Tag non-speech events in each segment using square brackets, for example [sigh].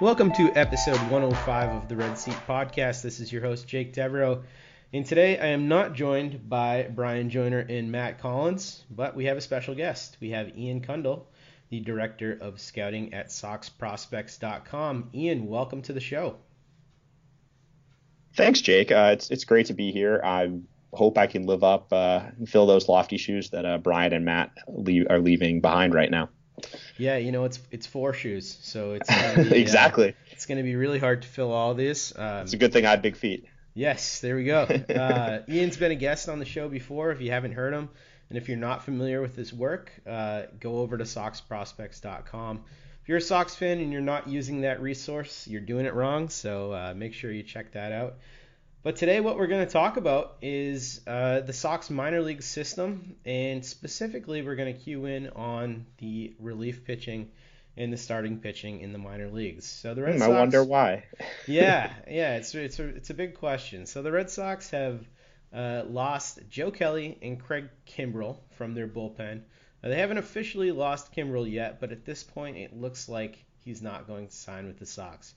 Welcome to episode 105 of the Red Seat Podcast. This is your host, Jake Devereaux. And today I am not joined by Brian Joyner and Matt Collins, but we have a special guest. We have Ian Cundall, the Director of Scouting at SoxProspects.com. Ian, welcome to the show. Thanks, Jake. Uh, it's, it's great to be here. I hope I can live up uh, and fill those lofty shoes that uh, Brian and Matt leave, are leaving behind right now. Yeah, you know it's it's four shoes, so it's [laughs] be, exactly. Uh, it's going to be really hard to fill all these. Um, it's a good thing I have big feet. Yes, there we go. [laughs] Uh, Ian's been a guest on the show before. If you haven't heard him, and if you're not familiar with his work, uh, go over to SoxProspects.com. If you're a Sox fan and you're not using that resource, you're doing it wrong. So uh, make sure you check that out. But today, what we're going to talk about is uh, the Sox minor league system, and specifically, we're going to cue in on the relief pitching and the starting pitching in the minor leagues. So the Red hmm, Sox. I wonder why. [laughs] [laughs] yeah, yeah, it's it's a it's a big question. So the Red Sox have uh, lost Joe Kelly and Craig Kimbrel from their bullpen. Uh, they haven't officially lost Kimbrel yet, but at this point, it looks like he's not going to sign with the Sox.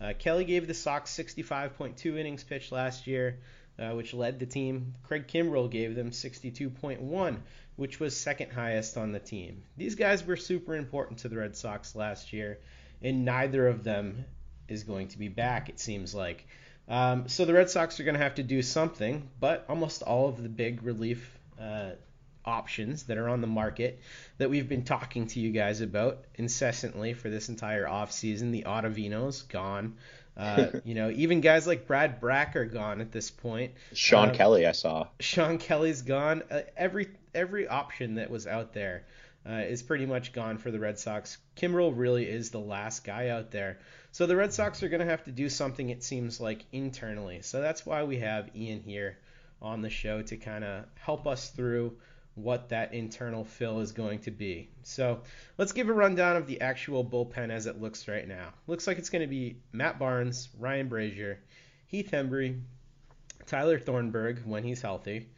Uh, Kelly gave the Sox 65.2 innings pitched last year, uh, which led the team. Craig Kimbrel gave them 62.1, which was second highest on the team. These guys were super important to the Red Sox last year, and neither of them is going to be back, it seems like. Um, so the Red Sox are going to have to do something, but almost all of the big relief uh, options that are on the market that we've been talking to you guys about incessantly for this entire offseason. The Ottavinos gone. Uh, [laughs] you know, even guys like Brad Brach are gone at this point. Shawn Uh, Kelley, I saw. Shawn Kelley's gone. Uh, every every option that was out there uh, is pretty much gone for the Red Sox. Kimbrel really is the last guy out there. So the Red Sox are going to have to do something, it seems like, internally. So that's why we have Ian here on the show to kind of help us through what that internal fill is going to be. So let's give a rundown of the actual bullpen as it looks right now. Looks like it's going to be Matt Barnes, Ryan Brasier, Heath Hembree, Tyler Thornburg when he's healthy,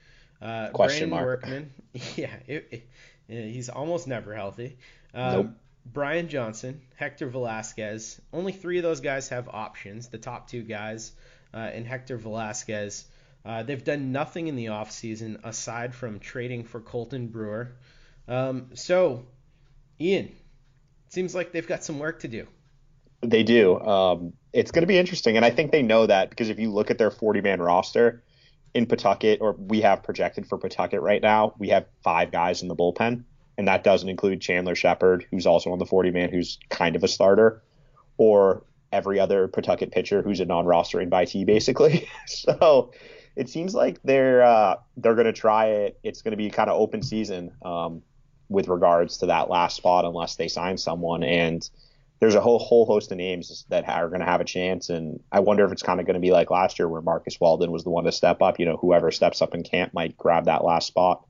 uh, Question Brandon mark. Workman. [laughs] Yeah, it, it, he's almost never healthy. Um, Nope. Brian Johnson, Hector Velázquez. Only three of those guys have options. The top two guys, uh, and Hector Velázquez. Uh, they've done nothing in the offseason aside from trading for Colton Brewer. Um, so, Ian, it seems like they've got some work to do. They do. Um, it's going to be interesting, and I think they know that because if you look at their 40-man roster in Pawtucket, or we have projected for Pawtucket right now, we have five guys in the bullpen, and that doesn't include Chandler Shepherd, who's also on the 40-man, who's kind of a starter, or every other Pawtucket pitcher who's a non-roster invitee, basically. [laughs] so it seems like they're uh, they're going to try it. It's going to be kind of open season um, with regards to that last spot, unless they sign someone. And there's a whole whole host of names that are going to have a chance. And I wonder if it's kind of going to be like last year, where Marcus Walden was the one to step up. You know, whoever steps up in camp might grab that last spot.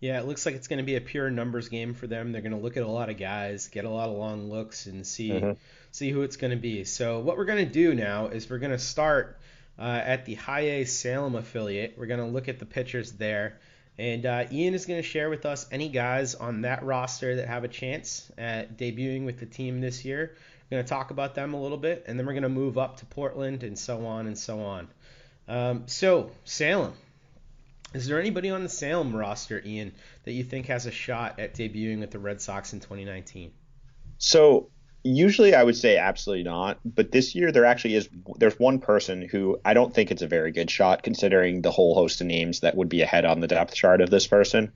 Yeah, it looks like it's going to be a pure numbers game for them. They're going to look at a lot of guys, get a lot of long looks, and see mm-hmm. see who it's going to be. So what we're going to do now is we're going to start uh, at the High A Salem affiliate. We're going to look at the pitchers there. And uh, Ian is going to share with us any guys on that roster that have a chance at debuting with the team this year. We're going to talk about them a little bit, and then we're going to move up to Portland and so on and so on. Um, so, Salem. Is there anybody on the Salem roster, Ian, that you think has a shot at debuting with the Red Sox in 2019? So, usually I would say absolutely not, but this year there actually is there's one person who I don't think it's a very good shot considering the whole host of names that would be ahead on the depth chart of this person.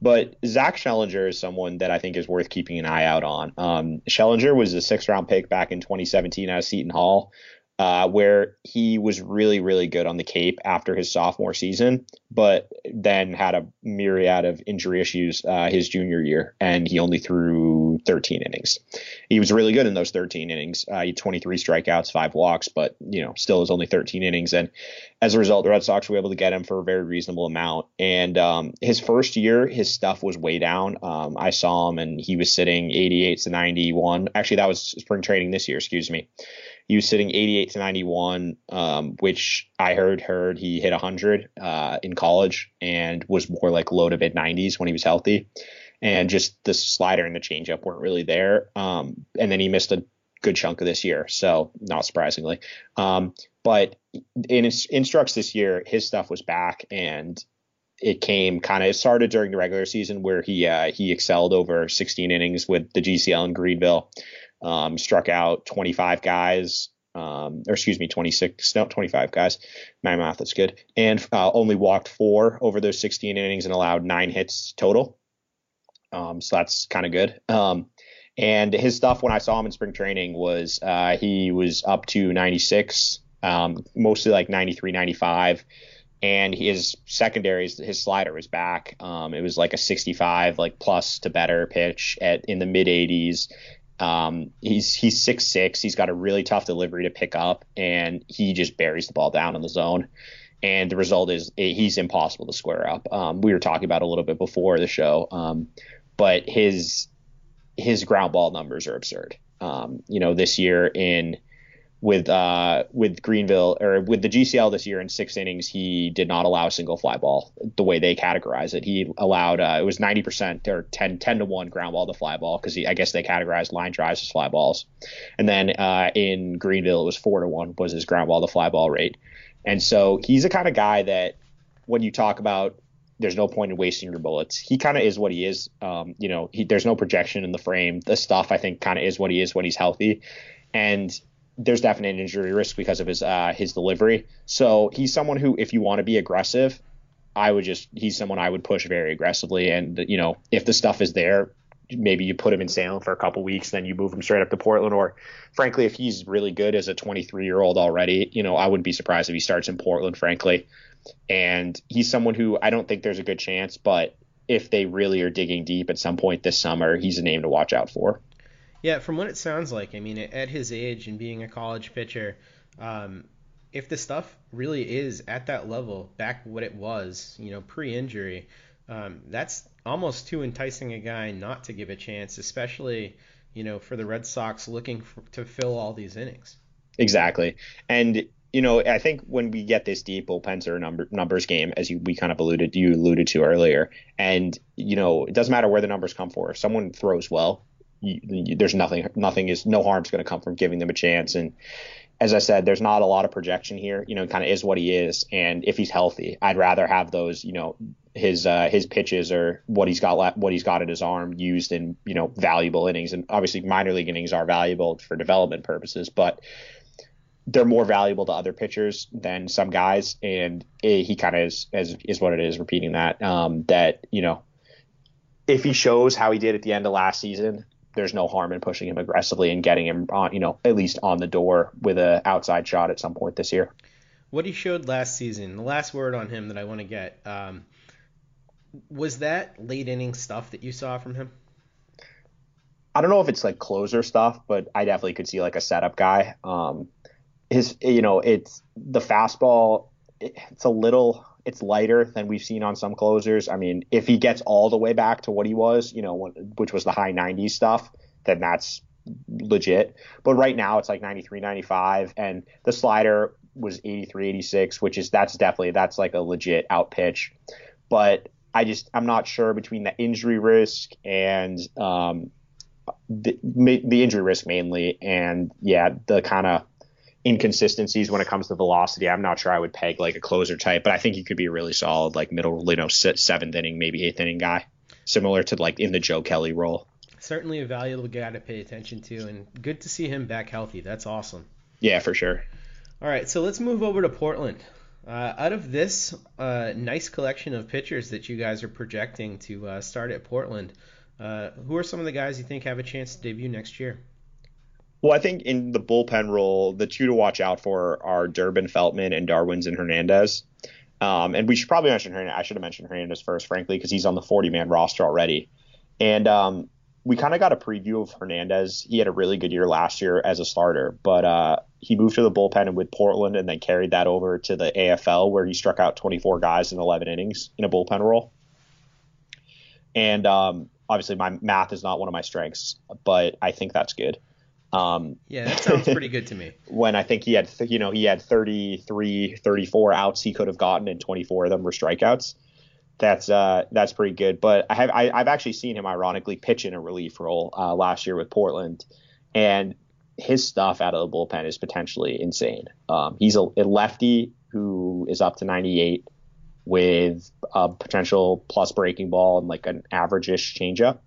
But Zach Schellenger is someone that I think is worth keeping an eye out on. Um, Schellenger was a six round pick back in 2017 out of Seton Hall uh, where he was really, really good on the Cape after his sophomore season, but then had a myriad of injury issues uh, his junior year, and he only threw 13 innings. He was really good in those 13 innings. Uh, he had 23 strikeouts, five walks, but you know, still is only 13 innings. And as a result, the Red Sox were able to get him for a very reasonable amount. And um, his first year, his stuff was way down. Um, I saw him, and he was sitting 88 to 91. Actually, that was spring training this year. Excuse me. He was sitting 88 to 91, um, which I heard heard he hit 100 uh, in college and was more like low to mid 90s when he was healthy. And just the slider and the changeup weren't really there. Um, and then he missed a good chunk of this year, so not surprisingly. Um, but in his instructs this year, his stuff was back and it came kind of it started during the regular season where he uh, he excelled over 16 innings with the GCL in Greenville um, struck out 25 guys, um, or excuse me, 26, no, 25 guys. My math is good. And uh, only walked four over those 16 innings and allowed nine hits total. Um, so that's kind of good. Um, and his stuff when I saw him in spring training was uh, he was up to 96, um, mostly like 93, 95 and his secondaries, his slider was back. Um, it was like a 65, like plus to better pitch at in the mid 80s, um, he's he's six six. He's got a really tough delivery to pick up, and he just buries the ball down in the zone. And the result is eh, he's impossible to square up. Um, we were talking about a little bit before the show, um, but his his ground ball numbers are absurd. Um, you know, this year in with uh, with Greenville or with the GCL this year in six innings, he did not allow a single fly ball the way they categorize it. He allowed uh, it was 90% or 10, 10 to one ground ball to fly ball because I guess they categorized line drives as fly balls, and then uh, in Greenville it was four to one was his ground ball to fly ball rate, and so he's the kind of guy that when you talk about there's no point in wasting your bullets. He kind of is what he is. Um, you know, he, there's no projection in the frame. The stuff I think kind of is what he is when he's healthy, and there's definite injury risk because of his uh, his delivery. So he's someone who, if you want to be aggressive, I would just he's someone I would push very aggressively. And you know, if the stuff is there, maybe you put him in Salem for a couple weeks, then you move him straight up to Portland. Or frankly, if he's really good as a 23 year old already, you know, I wouldn't be surprised if he starts in Portland, frankly. And he's someone who I don't think there's a good chance, but if they really are digging deep at some point this summer, he's a name to watch out for. Yeah, from what it sounds like, I mean, at his age and being a college pitcher, um, if the stuff really is at that level, back what it was, you know, pre-injury, um, that's almost too enticing a guy not to give a chance, especially, you know, for the Red Sox looking for, to fill all these innings. Exactly, and you know, I think when we get this deep, bullpens a number, numbers game, as you we kind of alluded you alluded to earlier. And you know, it doesn't matter where the numbers come for. If someone throws well, you, there's nothing nothing is no harm's going to come from giving them a chance and as I said, there's not a lot of projection here. You know, kind of is what he is, and if he's healthy, I'd rather have those. You know, his uh, his pitches or what he's got what he's got at his arm used in you know valuable innings, and obviously minor league innings are valuable for development purposes, but they're more valuable to other pitchers than some guys, and it, he kind of is, is is what it is. Repeating that, um, that you know, if he shows how he did at the end of last season, there's no harm in pushing him aggressively and getting him on, you know, at least on the door with a outside shot at some point this year. What he showed last season, the last word on him that I want to get, um, was that late inning stuff that you saw from him? I don't know if it's like closer stuff, but I definitely could see like a setup guy. Um, his, you know, it's the fastball. It's a little it's lighter than we've seen on some closers. I mean, if he gets all the way back to what he was, you know, which was the high 90s stuff, then that's legit. But right now it's like 93, 95, and the slider was 83, 86, which is that's definitely that's like a legit out pitch. But I just I'm not sure between the injury risk and um, the, the injury risk mainly, and yeah, the kind of inconsistencies when it comes to velocity. I'm not sure I would peg like a closer type, but I think he could be a really solid like middle, you know, seventh inning, maybe eighth inning guy, similar to like in the Joe Kelly role. Certainly a valuable guy to pay attention to, and good to see him back healthy. That's awesome. Yeah, for sure. All right, so let's move over to Portland. Uh, out of this uh, nice collection of pitchers that you guys are projecting to uh, start at Portland, uh, who are some of the guys you think have a chance to debut next year? Well, I think in the bullpen role, the two to watch out for are Durbin Feltman and Darwinzon Hernandez. Um, and we should probably mention Hernandez. I should have mentioned Hernandez first, frankly, because he's on the 40 man roster already. And um, we kind of got a preview of Hernandez. He had a really good year last year as a starter, but uh, he moved to the bullpen with Portland and then carried that over to the AFL where he struck out 24 guys in 11 innings in a bullpen role. And um, obviously, my math is not one of my strengths, but I think that's good. Um, yeah, that sounds pretty good to me. [laughs] when I think he had, you know, he had 33, 34 outs he could have gotten, and 24 of them were strikeouts. That's uh, that's pretty good. But I have I, have actually seen him ironically pitch in a relief role uh, last year with Portland, and his stuff out of the bullpen is potentially insane. Um, he's a, a lefty who is up to 98 with a potential plus breaking ball and like an average-ish changeup.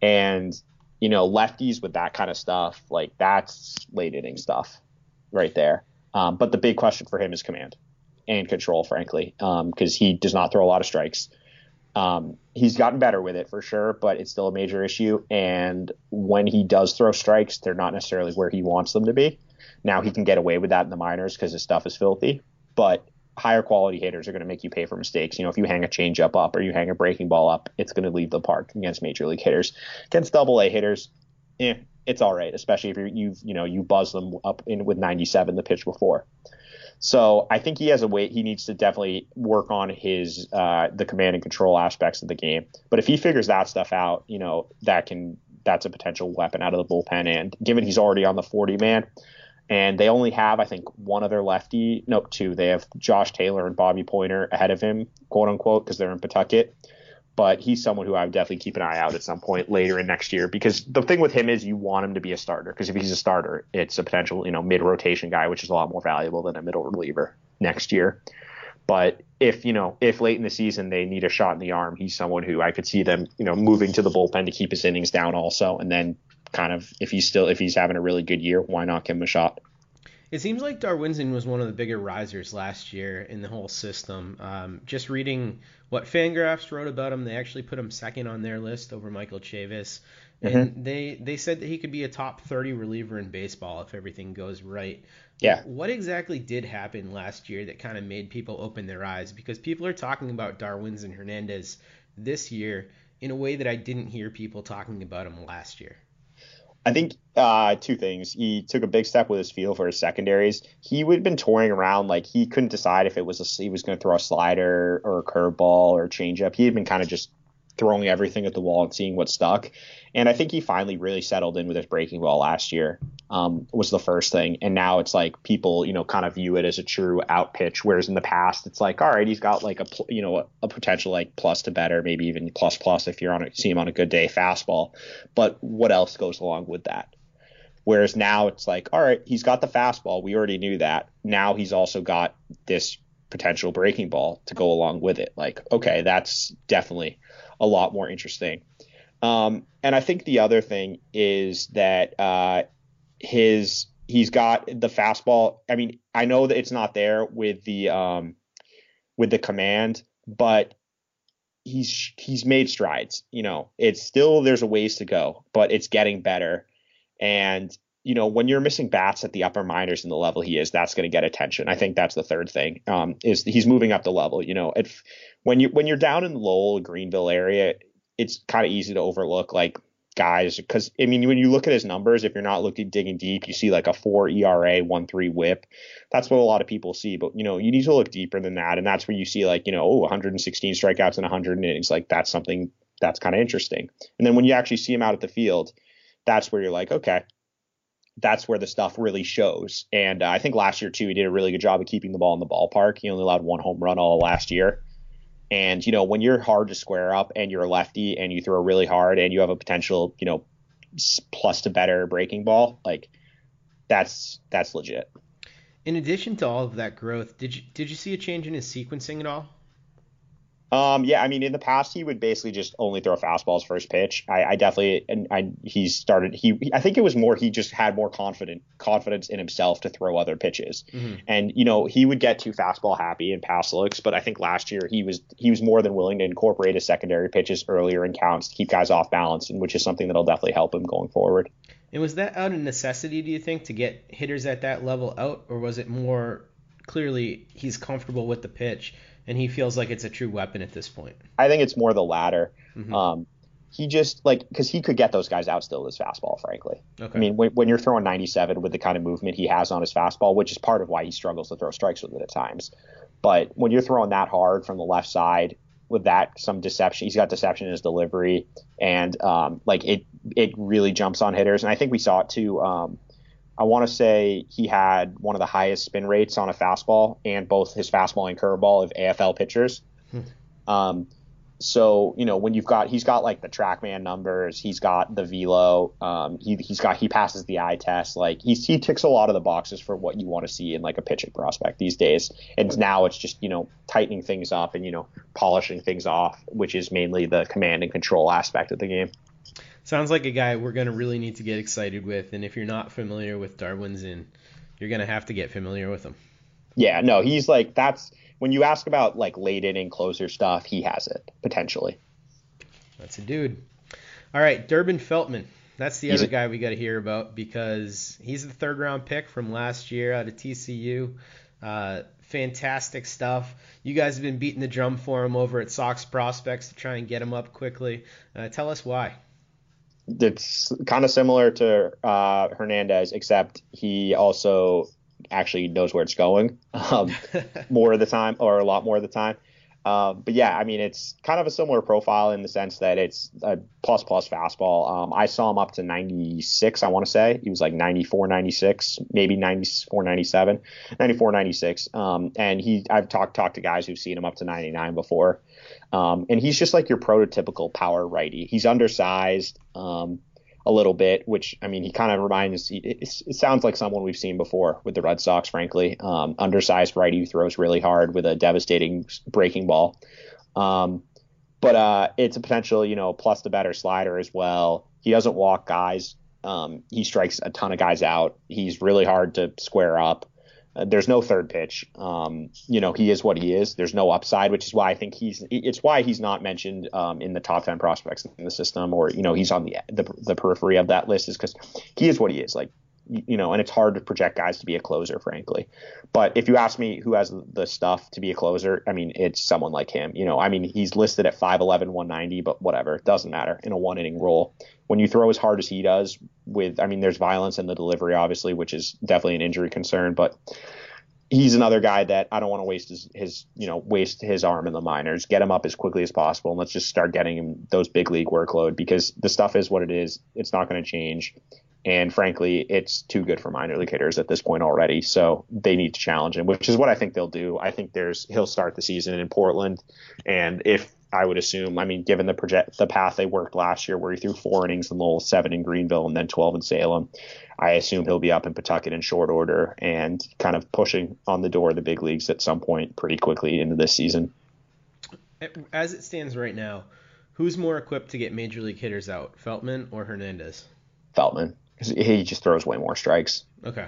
And you know, lefties with that kind of stuff, like that's late inning stuff right there. Um, but the big question for him is command and control, frankly, because um, he does not throw a lot of strikes. Um, he's gotten better with it for sure, but it's still a major issue. And when he does throw strikes, they're not necessarily where he wants them to be. Now he can get away with that in the minors because his stuff is filthy, but higher quality hitters are going to make you pay for mistakes. You know, if you hang a changeup up or you hang a breaking ball up, it's going to leave the park against major league hitters. Against double A hitters, eh, it's all right, especially if you have you know you buzz them up in with 97 the pitch before. So I think he has a weight. He needs to definitely work on his uh, the command and control aspects of the game. But if he figures that stuff out, you know that can that's a potential weapon out of the bullpen. And given he's already on the 40 man, and they only have, I think, one other lefty. Nope, two. They have Josh Taylor and Bobby Poyner ahead of him, quote unquote, because they're in Pawtucket. But he's someone who I would definitely keep an eye out at some point later in next year because the thing with him is you want him to be a starter because if he's a starter, it's a potential, you know, mid rotation guy, which is a lot more valuable than a middle reliever next year. But if you know if late in the season they need a shot in the arm, he's someone who I could see them you know moving to the bullpen to keep his innings down also, and then kind of if he's still if he's having a really good year, why not give him a shot? It seems like Darwinzon was one of the bigger risers last year in the whole system. Um, just reading what Fangraphs wrote about him, they actually put him second on their list over Michael Chavis, and mm-hmm. they they said that he could be a top 30 reliever in baseball if everything goes right. Yeah. What exactly did happen last year that kind of made people open their eyes? Because people are talking about Darwinzon Hernandez this year in a way that I didn't hear people talking about him last year. I think uh, two things. He took a big step with his feel for his secondaries. He would have been touring around like he couldn't decide if it was a, he was going to throw a slider or a curveball or a changeup. He had been kind of just throwing everything at the wall and seeing what stuck. And I think he finally really settled in with his breaking ball last year. Um, was the first thing, and now it's like people, you know, kind of view it as a true out pitch. Whereas in the past, it's like, all right, he's got like a, you know, a, potential like plus to better, maybe even plus plus if you're on a, see him on a good day fastball. But what else goes along with that? Whereas now it's like, all right, he's got the fastball. We already knew that. Now he's also got this potential breaking ball to go along with it. Like, okay, that's definitely a lot more interesting. Um, and I think the other thing is that uh, his he's got the fastball. I mean, I know that it's not there with the um, with the command, but he's he's made strides. You know, it's still there's a ways to go, but it's getting better. And you know, when you're missing bats at the upper minors in the level he is, that's going to get attention. I think that's the third thing. Um, is he's moving up the level. You know, if when you when you're down in Lowell Greenville area, it's kind of easy to overlook like guys because I mean when you look at his numbers, if you're not looking digging deep, you see like a four ERA, one three WHIP. That's what a lot of people see. But you know you need to look deeper than that, and that's where you see like you know oh 116 strikeouts and 100 innings. Like that's something that's kind of interesting. And then when you actually see him out at the field, that's where you're like okay. That's where the stuff really shows. And uh, I think last year, too, he did a really good job of keeping the ball in the ballpark. He only allowed one home run all last year. And, you know, when you're hard to square up and you're a lefty and you throw really hard and you have a potential, you know, plus to better breaking ball, like that's that's legit. In addition to all of that growth, did you did you see a change in his sequencing at all? Um, yeah, I mean, in the past, he would basically just only throw fastballs first pitch. I, I definitely, and I, he started. He, I think it was more he just had more confident confidence in himself to throw other pitches. Mm-hmm. And you know, he would get too fastball happy in pass looks, but I think last year he was he was more than willing to incorporate his secondary pitches earlier in counts to keep guys off balance, and which is something that'll definitely help him going forward. And was that out of necessity, do you think, to get hitters at that level out, or was it more clearly he's comfortable with the pitch? And he feels like it's a true weapon at this point. I think it's more the latter. Mm-hmm. Um, he just like because he could get those guys out still with his fastball, frankly. Okay. I mean, when, when, you're throwing 97 with the kind of movement he has on his fastball, which is part of why he struggles to throw strikes with it at times. But when you're throwing that hard from the left side with that some deception, he's got deception in his delivery, and um, like it it really jumps on hitters. And I think we saw it too. Um, I want to say he had one of the highest spin rates on a fastball and both his fastball and curveball of AFL pitchers. Hmm. Um, so you know when you've got he's got like the TrackMan numbers, he's got the velo, um, he he's got he passes the eye test. Like he's he ticks a lot of the boxes for what you want to see in like a pitching prospect these days. And now it's just you know tightening things up and you know polishing things off, which is mainly the command and control aspect of the game sounds like a guy we're going to really need to get excited with. And if you're not familiar with Darwinzon, you're going to have to get familiar with him. Yeah, no, he's like that's when you ask about like late inning closer stuff, he has it potentially. That's a dude. All right, Durbin Feltman. That's the he's other a, guy we got to hear about because he's the third round pick from last year out of TCU. Uh, fantastic stuff. You guys have been beating the drum for him over at Sox Prospects to try and get him up quickly. Uh, tell us why it's kind of similar to uh, Hernandez, except he also actually knows where it's going um, [laughs] more of the time, or a lot more of the time. Uh, but yeah, I mean, it's kind of a similar profile in the sense that it's a plus plus fastball. Um, I saw him up to 96, I want to say. He was like 94, 96, maybe 94, 97, 94, 96. Um, and he, I've talked talked to guys who've seen him up to 99 before. Um, and he's just like your prototypical power righty. He's undersized. Um, a little bit, which I mean, he kind of reminds. It, it, sounds like someone we've seen before with the Red Sox, frankly. Um, undersized righty who throws really hard with a devastating breaking ball. Um, but uh, it's a potential, you know, plus the better slider as well. He doesn't walk guys. Um, he strikes a ton of guys out. He's really hard to square up. There's no third pitch. Um, you know, he is what he is. There's no upside, which is why I think he's. It's why he's not mentioned um, in the top ten prospects in the system, or you know, he's on the the, the periphery of that list, is because he is what he is. Like, you know, and it's hard to project guys to be a closer, frankly. But if you ask me who has the stuff to be a closer, I mean, it's someone like him. You know, I mean, he's listed at 5'11", 190, but whatever, it doesn't matter in a one inning role. When you throw as hard as he does, with, I mean, there's violence in the delivery, obviously, which is definitely an injury concern, but he's another guy that I don't want to waste his, his, you know, waste his arm in the minors. Get him up as quickly as possible, and let's just start getting him those big league workload because the stuff is what it is. It's not going to change. And frankly, it's too good for minor league hitters at this point already. So they need to challenge him, which is what I think they'll do. I think there's he'll start the season in Portland, and if I would assume. I mean, given the project the path they worked last year, where he threw four innings in Lowell, seven in Greenville, and then 12 in Salem, I assume he'll be up in Pawtucket in short order and kind of pushing on the door of the big leagues at some point pretty quickly into this season. As it stands right now, who's more equipped to get major league hitters out, Feltman or Hernandez? Feltman. He just throws way more strikes. Okay.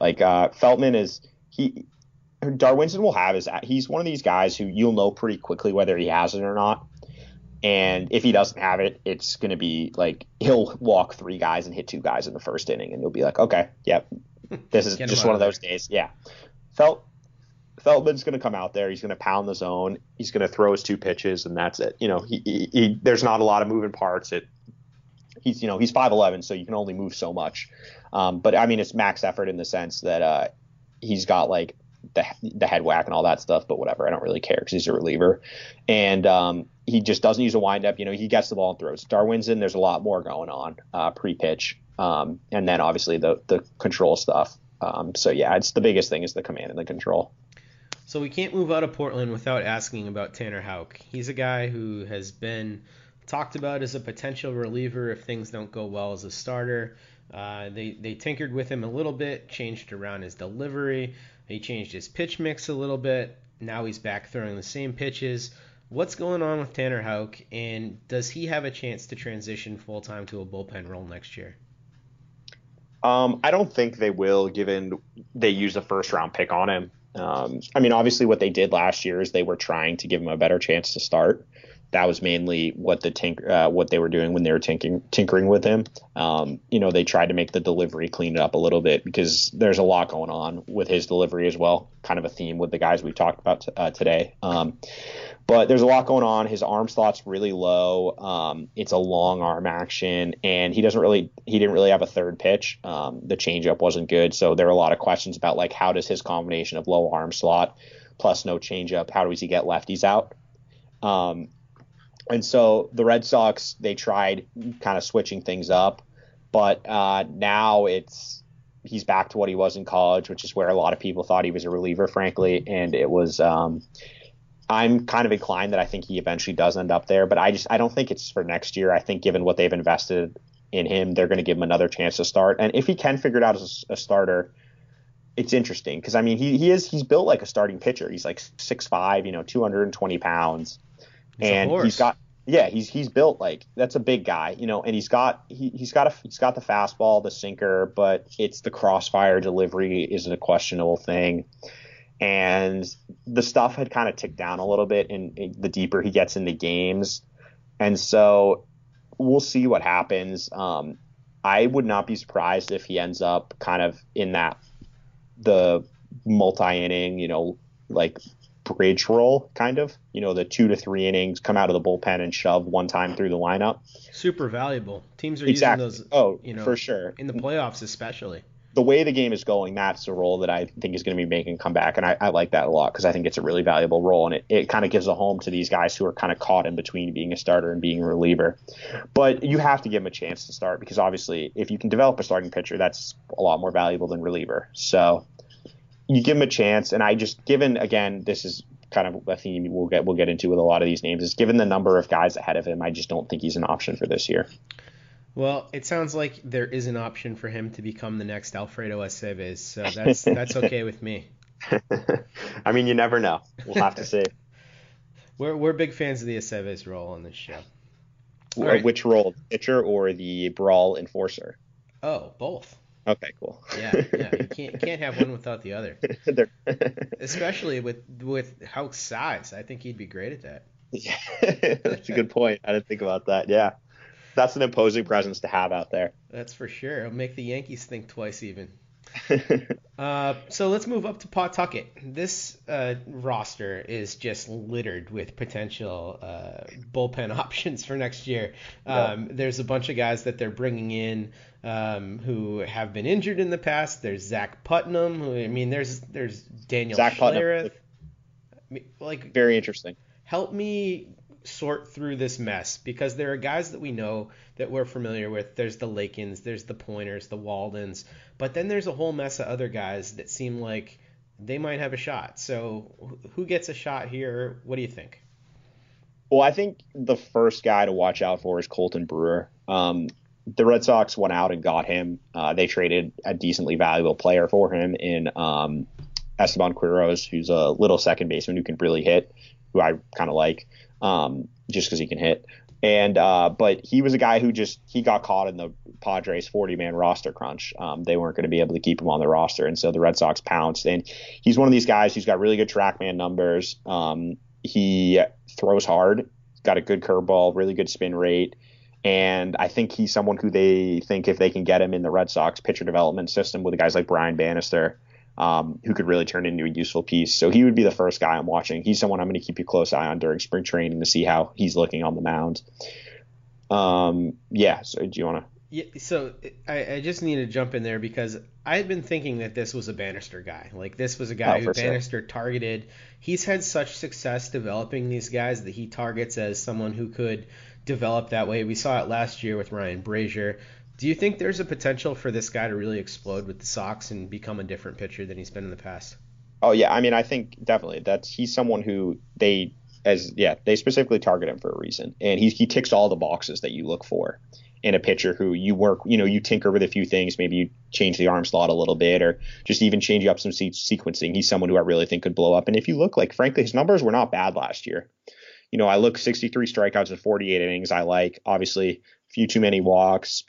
Like uh, Feltman is he. Darwinzon will have his. He's one of these guys who you'll know pretty quickly whether he has it or not. And if he doesn't have it, it's going to be like he'll walk three guys and hit two guys in the first inning, and you'll be like, okay, yep, [laughs] this is just one of those days. Yeah. Felt Feltman's going to come out there. He's going to pound the zone. He's going to throw his two pitches, and that's it. You know, he, he, he there's not a lot of moving parts. It he's you know he's 5'11, so you can only move so much. Um, but I mean, it's max effort in the sense that uh, he's got like the the head whack and all that stuff. But whatever, I don't really care because he's a reliever, and um, he just doesn't use a windup. You know, he gets the ball and throws. Darwinzon, there's a lot more going on uh, pre-pitch, um, and then obviously the the control stuff. Um, so yeah, it's the biggest thing is the command and the control. So we can't move out of Portland without asking about Tanner Houck. He's a guy who has been talked about as a potential reliever if things don't go well as a starter. Uh, they they tinkered with him a little bit, changed around his delivery. He changed his pitch mix a little bit. Now he's back throwing the same pitches. What's going on with Tanner Houck, and does he have a chance to transition full time to a bullpen role next year? Um, I don't think they will, given they used a first round pick on him. Um, I mean, obviously, what they did last year is they were trying to give him a better chance to start. That was mainly what the tink, uh, what they were doing when they were tinkering, tinkering with him. Um, you know, they tried to make the delivery clean it up a little bit because there's a lot going on with his delivery as well. Kind of a theme with the guys we've talked about t- uh, today. Um, but there's a lot going on. His arm slot's really low. Um, it's a long arm action, and he doesn't really he didn't really have a third pitch. Um, the changeup wasn't good, so there are a lot of questions about like how does his combination of low arm slot plus no changeup, how does he get lefties out? Um, and so the Red Sox they tried kind of switching things up, but uh, now it's he's back to what he was in college, which is where a lot of people thought he was a reliever, frankly, and it was. Um, I'm kind of inclined that I think he eventually does end up there, but I just I don't think it's for next year. I think given what they've invested in him, they're going to give him another chance to start. And if he can figure it out as a, a starter, it's interesting because I mean he he is he's built like a starting pitcher. He's like six five, you know, 220 pounds, He's and he's got yeah he's he's built like that's a big guy, you know, and he's got he he's got a he's got the fastball, the sinker, but it's the crossfire delivery isn't a questionable thing. And the stuff had kind of ticked down a little bit in, in, the deeper he gets into games. And so we'll see what happens. Um, i would not be surprised if he ends up kind of in that the multi-inning you know like bridge role kind of you know the two to three innings come out of the bullpen and shove one time through the lineup super valuable teams are exactly. using those oh you know for sure in the playoffs especially the way the game is going, that's a role that I think is going to be making a comeback, and I, I like that a lot because I think it's a really valuable role, and it, it kind of gives a home to these guys who are kind of caught in between being a starter and being a reliever. But you have to give them a chance to start because obviously, if you can develop a starting pitcher, that's a lot more valuable than reliever. So you give him a chance, and I just given again, this is kind of a theme we'll get we'll get into with a lot of these names is given the number of guys ahead of him, I just don't think he's an option for this year. Well, it sounds like there is an option for him to become the next Alfredo Aceves, so [laughs] that's that's okay with me. [laughs] I mean, you never know. We'll have to see. [laughs] we're we're big fans of the Aceves role on this show. Right. Which role, pitcher or the brawl enforcer? Oh, both. Okay, cool. yeah, yeah. You [laughs] can't can't have one without the other. [laughs] Especially with with Houck's size, I think he'd be great at that. Yeah, [laughs] that's a good point. I didn't think about that. Yeah that's an imposing presence to have out there. That's for sure. It'll make the Yankees think twice even. Uh, so let's move up to Pawtucket. This uh, roster is just littered with potential uh, bullpen [laughs] options for next year. Um, yeah. There's a bunch of guys that they're bringing in um, who have been injured in the past. There's Zach Putnam. Who, I mean, there's there's Daniel Zach Schlereth. Putnam. Like very interesting. Help me sort through this mess because there are guys that we know that we're familiar with. There's the Lakins, there's the Poyners, the Waldens, but then there's a whole mess of other guys that seem like they might have a shot. So who gets a shot here? What do you think? Well, I think the first guy to watch out for is Colton Brewer. Um, the Red Sox went out and got him. Uh, they traded a decently valuable player for him in um, Esteban Quiroz, who's a little second baseman who can really hit, who I kind of like, um, just because he can hit. And uh, but he was a guy who just he got caught in the Padres 40 man roster crunch. Um, they weren't going to be able to keep him on the roster, and so the Red Sox pounced. And he's one of these guys who's got really good TrackMan numbers. Um, he throws hard, got a good curveball, really good spin rate. And I think he's someone who they think if they can get him in the Red Sox pitcher development system with guys like Brian Bannister, um, who could really turn into a useful piece. So he would be the first guy I'm watching. He's someone I'm going to keep a close eye on during spring training to see how he's looking on the mound. Um, yeah. So do you want to? Yeah, so I, I, just need to jump in there because I had been thinking that this was a Bannister guy. Like this was a guy oh, who Bannister sure. targeted. He's had such success developing these guys that he targets as someone who could develop that way. We saw it last year with Ryan Brasier. Do you think there's a potential for this guy to really explode with the Sox and become a different pitcher than he's been in the past? Oh yeah, I mean I think definitely that's he's someone who they as yeah they specifically target him for a reason, and he he ticks all the boxes that you look for in a pitcher who you work you know you tinker with a few things, maybe you change the arm slot a little bit or just even change up some sequencing. He's someone who I really think could blow up, and if you look like frankly his numbers were not bad last year you know, I look 63 strikeouts in 48 innings. I like obviously a few too many walks,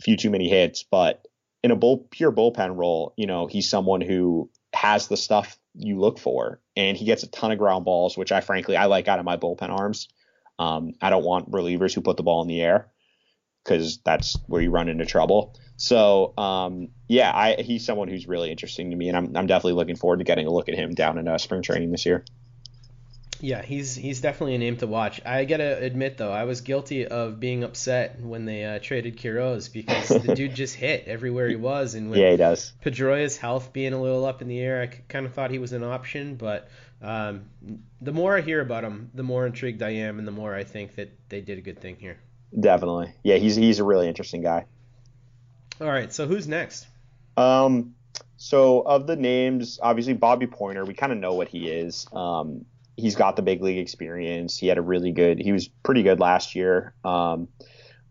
few too many hits, but in a bull, pure bullpen role, you know, he's someone who has the stuff you look for, and he gets a ton of ground balls, which I frankly I like out of my bullpen arms. Um, I don't want relievers who put the ball in the air because that's where you run into trouble. So um, yeah, I, he's someone who's really interesting to me, and I'm I'm definitely looking forward to getting a look at him down in uh, spring training this year. Yeah, he's he's definitely a name to watch. I gotta admit though, I was guilty of being upset when they uh, traded Quiroz because the [laughs] dude just hit everywhere he was, and with yeah, he does. Pedroia's health being a little up in the air, I kind of thought he was an option. But um, the more I hear about him, the more intrigued I am, and the more I think that they did a good thing here. Definitely, yeah, he's he's a really interesting guy. All right, so who's next? Um, so of the names, obviously Bobby Poyner, we kind of know what he is. Um, he's got the big league experience. He had a really good. He was pretty good last year um,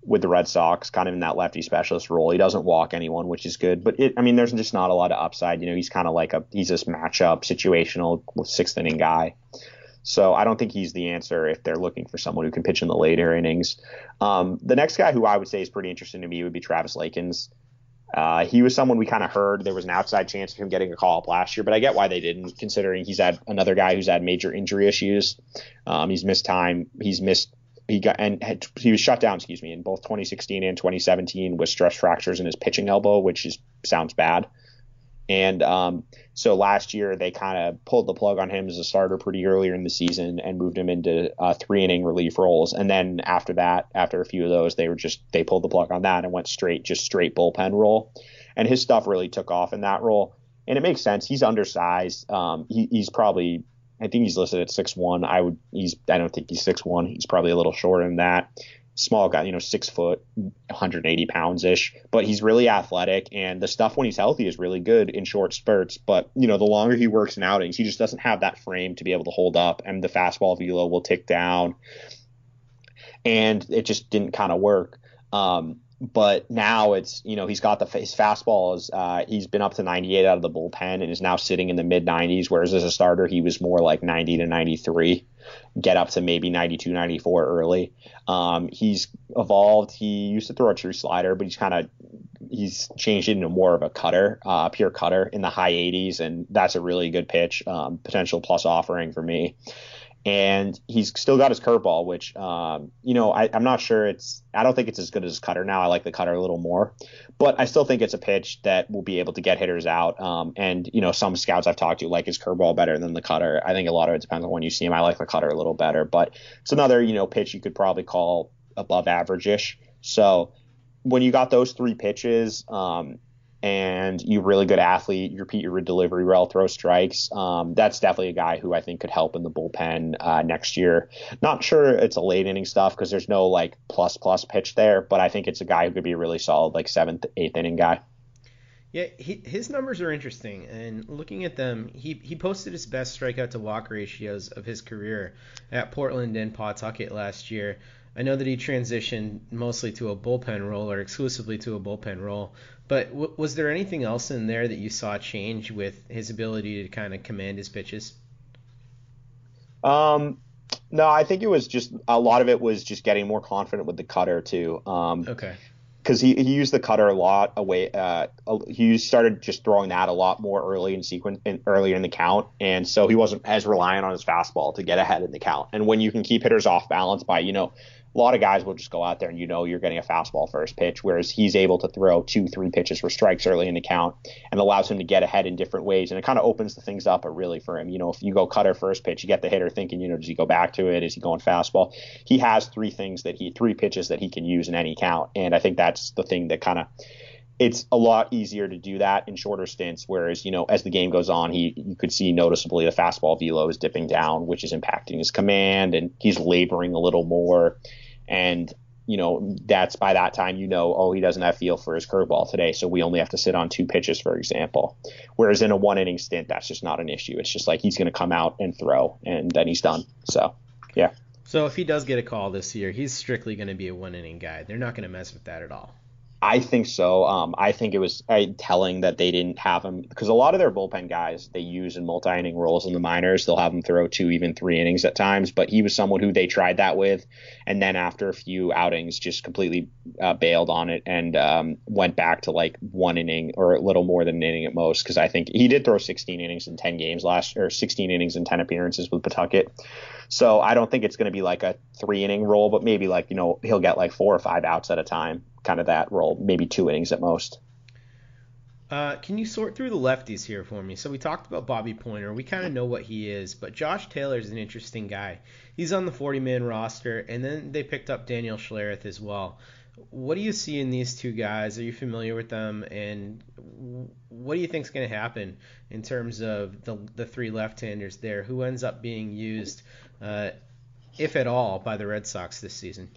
with the Red Sox, kind of in that lefty specialist role. He doesn't walk anyone, which is good. But it, I mean, there's just not a lot of upside. You know, he's kind of like a he's this matchup situational sixth inning guy. So I don't think he's the answer if they're looking for someone who can pitch in the later innings. Um, the next guy who I would say is pretty interesting to me would be Travis Lakins. Uh, he was someone we kind of heard there was an outside chance of him getting a call up last year, but I get why they didn't, considering he's had another guy who's had major injury issues. Um, he's missed time. He's missed. He got and had, he was shut down. Excuse me, in both 2016 and 2017 with stress fractures in his pitching elbow, which is sounds bad. And um, so last year they kind of pulled the plug on him as a starter pretty earlier in the season and moved him into uh, three inning relief roles. And then after that, after a few of those, they were just they pulled the plug on that and went straight just straight bullpen role. And his stuff really took off in that role. And it makes sense. He's undersized. Um, he, he's probably I think he's listed at six one. I would he's I don't think he's six one. He's probably a little shorter than that small guy, you know, six foot, 180 pounds ish, but he's really athletic. And the stuff when he's healthy is really good in short spurts. But, you know, the longer he works in outings, he just doesn't have that frame to be able to hold up, and the fastball velo will tick down. And it just didn't kind of work. Um, but now it's you know he's got the his fastball is uh, he's been up to 98 out of the bullpen and is now sitting in the mid 90s whereas as a starter he was more like 90 to 93 get up to maybe 92 94 early. Um, he's evolved. He used to throw a true slider but he's kind of he's changed it into more of a cutter uh, pure cutter in the high 80s and that's a really good pitch um, potential plus offering for me and he's still got his curveball, which um, you know I, am not sure it's. I don't think it's as good as his cutter now. I like the cutter a little more, but I still think it's a pitch that will be able to get hitters out. Um, and you know some scouts I've talked to like his curveball better than the cutter. I think a lot of it depends on when you see him. I like the cutter a little better, but it's another you know pitch you could probably call above average-ish. So when you got those three pitches, um, and you're a really good athlete, you repeat your delivery well, throw strikes. Um, that's definitely a guy who I think could help in the bullpen uh, next year. Not sure it's a late inning stuff because there's no like plus plus pitch there, but I think it's a guy who could be a really solid like seventh, eighth inning guy. Yeah, he, his numbers are interesting, and looking at them, he, he posted his best strikeout to walk ratios of his career at Portland and Pawtucket last year. I know that he transitioned mostly to a bullpen role or exclusively to a bullpen role, but w- was there anything else in there that you saw change with his ability to kind of command his pitches? Um, no, I think it was just a lot of it was just getting more confident with the cutter too. Um, okay because he, he used the cutter a lot away. Uh, he started just throwing that a lot more early in sequence, in, earlier in the count, and so he wasn't as reliant on his fastball to get ahead in the count. And when you can keep hitters off balance by you know a lot of guys will just go out there and you know you're getting a fastball first pitch, whereas he's able to throw two, three pitches for strikes early in the count and allows him to get ahead in different ways. And it kind of opens the things up but really for him. You know, if you go cutter first pitch, you get the hitter thinking, you know, does he go back to it? Is he going fastball? He has three things that he, three pitches that he can use in any count. And I think that's the thing that kind of, it's a lot easier to do that in shorter stints. Whereas, you know, as the game goes on, he you could see noticeably the fastball velo is dipping down, which is impacting his command, and he's laboring a little more. And you know, that's by that time you know, oh, he doesn't have feel for his curveball today, so we only have to sit on two pitches, for example. Whereas in a one inning stint, that's just not an issue. It's just like he's going to come out and throw, and then he's done. So, yeah. So if he does get a call this year, he's strictly going to be a one inning guy. They're not going to mess with that at all. I think so. Um, I think it was uh, telling that they didn't have him because a lot of their bullpen guys they use in multi-inning roles in the minors. They'll have him throw two, even three innings at times. But he was someone who they tried that with, and then after a few outings, just completely uh, bailed on it and um, went back to like one inning or a little more than an inning at most. Because I think he did throw 16 innings in 10 games last, or 16 innings in 10 appearances with Pawtucket. So I don't think it's going to be like a three inning role, but maybe like you know he'll get like four or five outs at a time kind of that role, maybe two innings at most. Uh, can you sort through the lefties here for me? So we talked about Bobby Poyner. We kind of know what he is, but Josh Taylor is an interesting guy. He's on the 40-man roster, and then they picked up Daniel Schlereth as well. What do you see in these two guys? Are you familiar with them? And what do you think is going to happen in terms of the the three left-handers there? Who ends up being used, uh, if at all, by the Red Sox this season?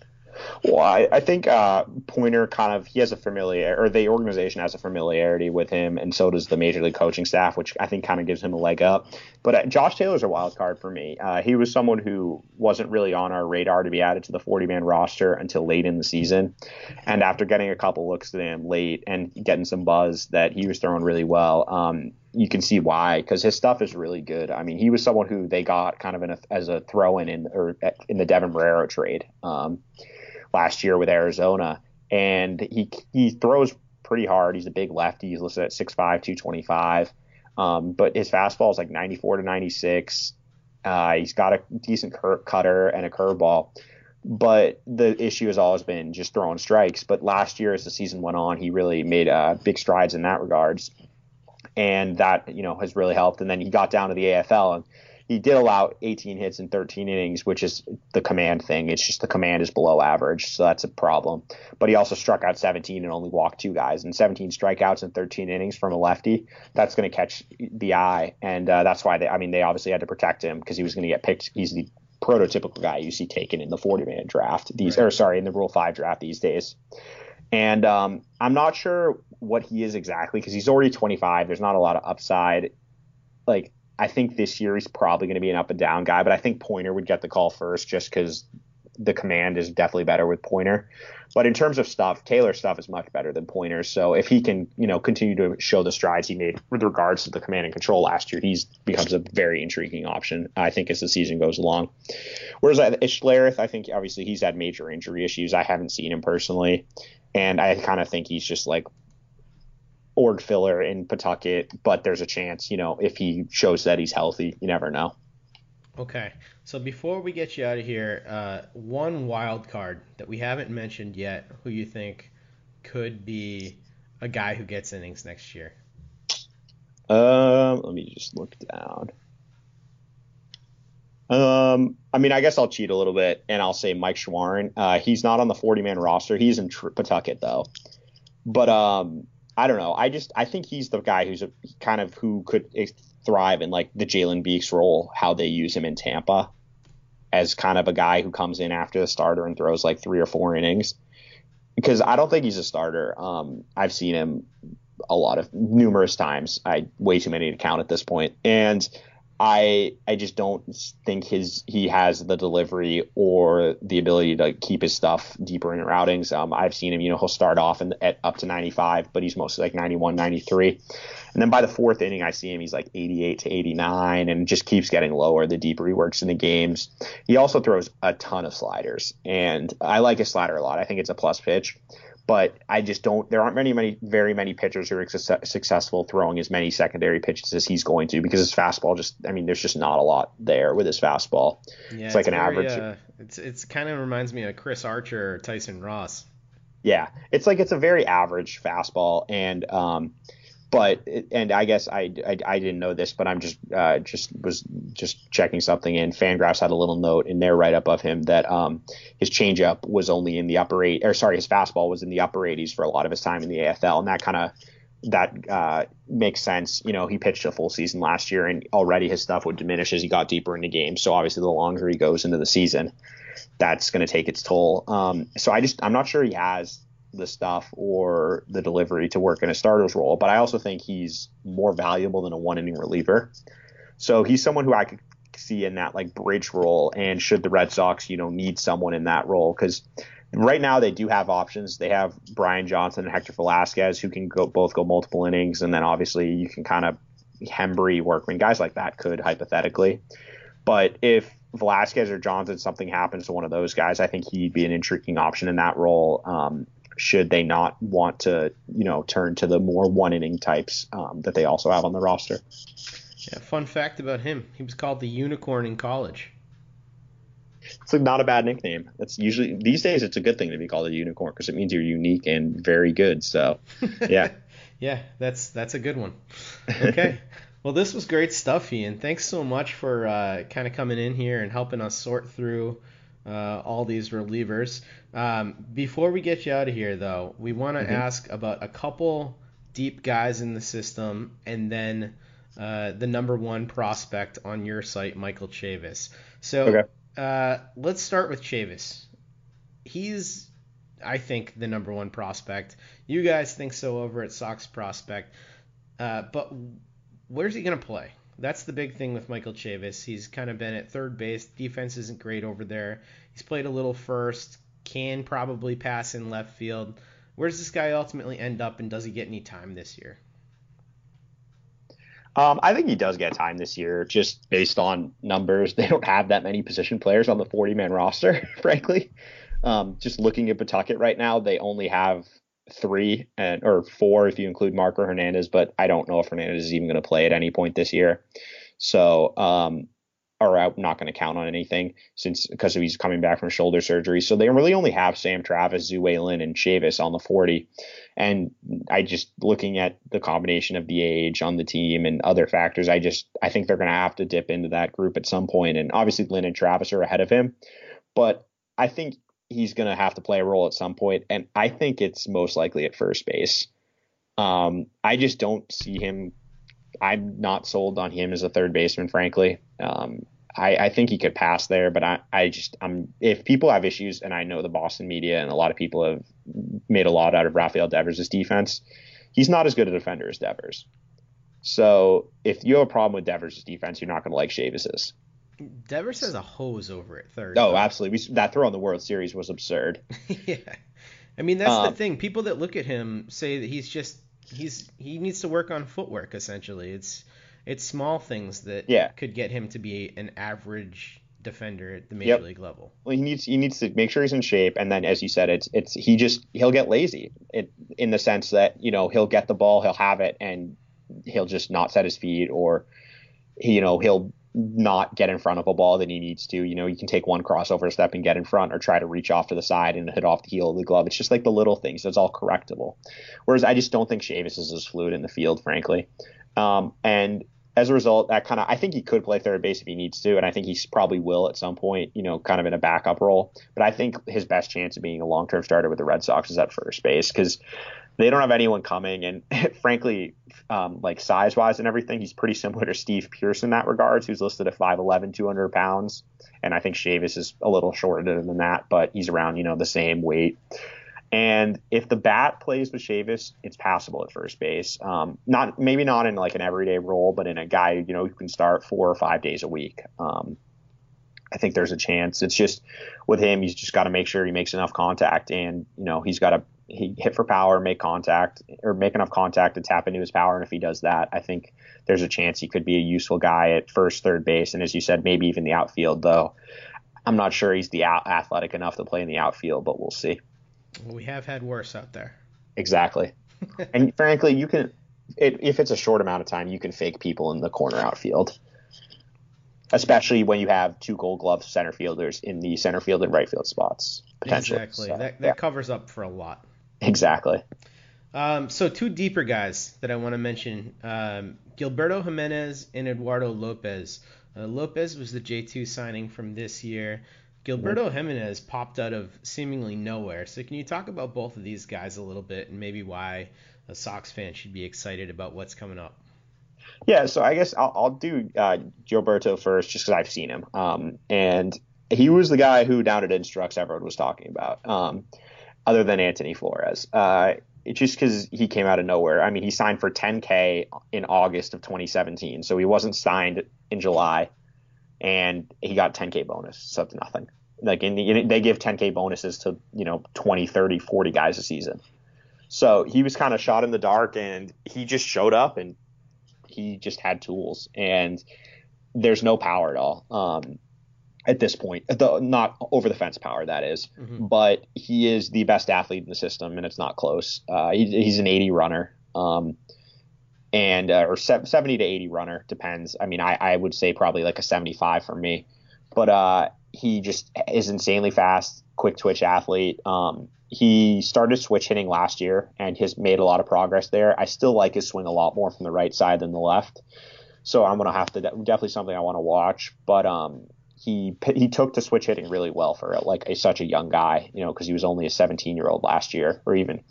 Well, I, I think uh, Poyner kind of he has a familiar or the organization has a familiarity with him, and so does the major league coaching staff, which I think kind of gives him a leg up. But uh, Josh Taylor's a wild card for me. Uh, he was someone who wasn't really on our radar to be added to the 40 man roster until late in the season, and after getting a couple looks at him late and getting some buzz that he was throwing really well. Um, you can see why because his stuff is really good. I mean, he was someone who they got kind of a, as a throw in in or in the Deven Marrero trade. Um, last year with Arizona, and he he throws pretty hard. He's a big lefty. He's listed at 6'5", 225. Um, but his fastball is like 94 to 96. Uh, he's got a decent cur- cutter and a curveball. But the issue has always been just throwing strikes. But last year, as the season went on, he really made uh, big strides in that regards, and that you know has really helped. And then he got down to the AFL, and he did allow 18 hits in 13 innings, which is the command thing. It's just the command is below average, so that's a problem. But he also struck out 17 and only walked two guys, and 17 strikeouts in 13 innings from a lefty. That's going to catch the eye, and uh, that's why they. I mean, they obviously had to protect him because he was going to get picked. He's the prototypical guy you see taken in the 40 man draft these, right. or sorry, in the Rule Five draft these days. And um, I'm not sure what he is exactly because he's already 25. There's not a lot of upside. Like I think this year he's probably going to be an up and down guy, but I think Poyner would get the call first just because the command is definitely better with Poyner. But in terms of stuff, Taylor's stuff is much better than Poyner's. So if he can, you know, continue to show the strides he made with regards to the command and control last year, he's becomes a very intriguing option. I think as the season goes along. Whereas uh, Schlereth, I think obviously he's had major injury issues. I haven't seen him personally, and I kind of think he's just like org filler in Pawtucket, but there's a chance, you know, if he shows that he's healthy, you never know. Okay, so before we get you out of here, uh, one wild card that we haven't mentioned yet, who you think could be a guy who gets innings next year? Um, let me just look down. Um, I mean, I guess I'll cheat a little bit and I'll say Mike Shawaryn. Uh, he's not on the 40 man roster. He's in Tr- Pawtucket though. But um, I don't know. I just I think he's the guy who's a, kind of who could thrive in like the Jalen Beeks role, how they use him in Tampa, as kind of a guy who comes in after the starter and throws like three or four innings. Because I don't think he's a starter. Um, I've seen him a lot of numerous times. I way too many to count at this point, and I I just don't think his he has the delivery or the ability to keep his stuff deeper in routings. Um, I've seen him, you know, he'll start off in, at up to 95, but he's mostly like 91, 93. And then by the fourth inning, I see him, he's like 88 to 89 and just keeps getting lower the deeper he works in the games. He also throws a ton of sliders, and I like his slider a lot. I think it's a plus pitch but I just don't. There aren't many, many, very many pitchers who are su- successful throwing as many secondary pitches as he's going to because his fastball just. I mean, there's just not a lot there with his fastball. Yeah, it's like an very, average. Uh, it's it's kind of reminds me of Chris Archer or Tyson Ross. Yeah, it's like it's a very average fastball, and um, but and I guess I, I, I didn't know this, but I'm just uh, just was just checking something in. Fangraphs had a little note in there right up of him that um, his changeup was only in the upper eight, or sorry, his fastball was in the upper 80s for a lot of his time in the AFL, and that kind of that uh, makes sense. You know, he pitched a full season last year, and already his stuff would diminish as he got deeper into games. So obviously, the longer he goes into the season, that's going to take its toll. Um, so I just I'm not sure he has the stuff or the delivery to work in a starter's role, but I also think he's more valuable than a one inning reliever. So he's someone who I could see in that like bridge role. And should the Red Sox, you know, need someone in that role, because right now they do have options. They have Brian Johnson and Hector Velázquez who can go both go multiple innings, and then obviously you can kind of Hembree, Workman, guys like that could hypothetically. But if Velázquez or Johnson, something happens to one of those guys, I think he'd be an intriguing option in that role. Um, should they not want to, you know, turn to the more one inning types um, that they also have on the roster. Yeah, fun fact about him: he was called the unicorn in college. It's like not a bad nickname. That's usually these days it's a good thing to be called a unicorn because it means you're unique and very good. So, [laughs] yeah. yeah, that's that's a good one. Okay. [laughs] well, this was great stuff, Ian. Thanks so much for uh, kind of coming in here and helping us sort through uh, all these relievers. Um, before we get you out of here, though, we want to mm-hmm. ask about a couple deep guys in the system, and then uh, the number one prospect on your site, Michael Chavis. So okay. uh, let's start with Chavis. He's, I think, the number one prospect. You guys think so over at Sox Prospect, uh, but where's he going to play? That's the big thing with Michael Chavis. He's kind of been at third base. Defense isn't great over there. He's played a little first, can probably pass in left field. Where does this guy ultimately end up, and does he get any time this year? Um, I think he does get time this year, just based on numbers. [laughs] They don't have that many position players on the 40 man roster, [laughs] frankly. Um, just looking at Pawtucket right now, they only have three and or four if you include Marco Hernandez, but I don't know if Hernandez is even going to play at any point this year. So, um, or I'm not going to count on anything since because he's coming back from shoulder surgery. So they really only have Sam Travis, Tzu-Wei Lin, and Chavis on the 40. And I just looking at the combination of the age on the team and other factors, I just I think they're going to have to dip into that group at some point. And obviously Lin and Travis are ahead of him, but I think he's going to have to play a role at some point, and I think it's most likely at first base. Um, I just don't see him. I'm not sold on him as a third baseman, frankly. Um, I, I, think he could pass there, but I, I just I'm if people have issues, and I know the Boston media and a lot of people have made a lot out of Rafael Devers' defense. He's not as good a defender as Devers. So if you have a problem with Devers' defense, you're not going to like Chavis's. Devers has a hose over it. third. Oh, absolutely. We, that throw in the World Series was absurd. [laughs] yeah, I mean that's um, the thing. People that look at him say that he's just he's he needs to work on footwork. Essentially, it's it's small things that yeah. could get him to be an average defender at the major yep. league level. Well, he needs he needs to make sure he's in shape, and then as you said, it's it's he just he'll get lazy it, in the sense that you know he'll get the ball, he'll have it, and he'll just not set his feet, or you know he'll not get in front of a ball that he needs to. You know, you can take one crossover step and get in front or try to reach off to the side and hit off the heel of the glove. It's just like the little things. It's all correctable. Whereas I just don't think Chavis is as fluid in the field, frankly. Um, and as a result, that kind of I think he could play third base if he needs to, and I think he probably will at some point, you know, kind of in a backup role. But I think his best chance of being a long term starter with the Red Sox is at first base because they don't have anyone coming. And [laughs] frankly, um, like size wise and everything, he's pretty similar to Steve Pearce in that regards, who's listed at 5'11, 200 pounds. And I think Chavis is a little shorter than that, but he's around, you know, the same weight. And if the bat plays with Chavis, it's passable at first base. Um, not maybe not in like an everyday role, but in a guy you know who can start four or five days a week. Um, I think there's a chance. It's just with him, he's just got to make sure he makes enough contact, and you know he's got to he hit for power, make contact, or make enough contact to tap into his power. And if he does that, I think there's a chance he could be a useful guy at first, third base, and as you said, maybe even the outfield. Though I'm not sure he's the out- athletic enough to play in the outfield, but we'll see. Well, We have had worse out there. Exactly. [laughs] and frankly, you can, it, if it's a short amount of time, you can fake people in the corner outfield, especially when you have two Gold Glove center fielders in the center field and right field spots potentially. Exactly. So, that that yeah. covers up for a lot. Exactly. Um, so two deeper guys that I want to mention: um, Gilberto Jimenez and Eduardo Lopez. Uh, Lopez was the J2 signing from this year. Gilberto Jimenez popped out of seemingly nowhere. So can you talk about both of these guys a little bit and maybe why a Sox fan should be excited about what's coming up? Yeah, so I guess I'll, I'll do uh, Gilberto first, just because I've seen him. Um, and he was the guy who down at Instructs everyone was talking about, um, other than Antoni Flores. Uh, it's just because he came out of nowhere. I mean, he signed for 10K in August of 2017, so he wasn't signed in July, and he got 10K bonus, so it's nothing. Like in the, they give 10K bonuses to you know 20, 30, 40 guys a season. So he was kind of shot in the dark, and he just showed up, and he just had tools, and there's no power at all. Um, at this point, the, not over the fence power, that is, Mhm. but he is the best athlete in the system, and it's not close. Uh, he, he's an 80 runner, um, and uh, or se- 70 to 80 runner depends. I mean, I, I would say probably like a 75 for me, but uh, he just is insanely fast, quick twitch athlete. Um, he started switch hitting last year and has made a lot of progress there. I still like his swing a lot more from the right side than the left. So I'm gonna have to definitely something I want to watch. But um, he [laughs] he took to switch hitting really well for like a, such a young guy, you know, because he was only a 17 year old last year or even.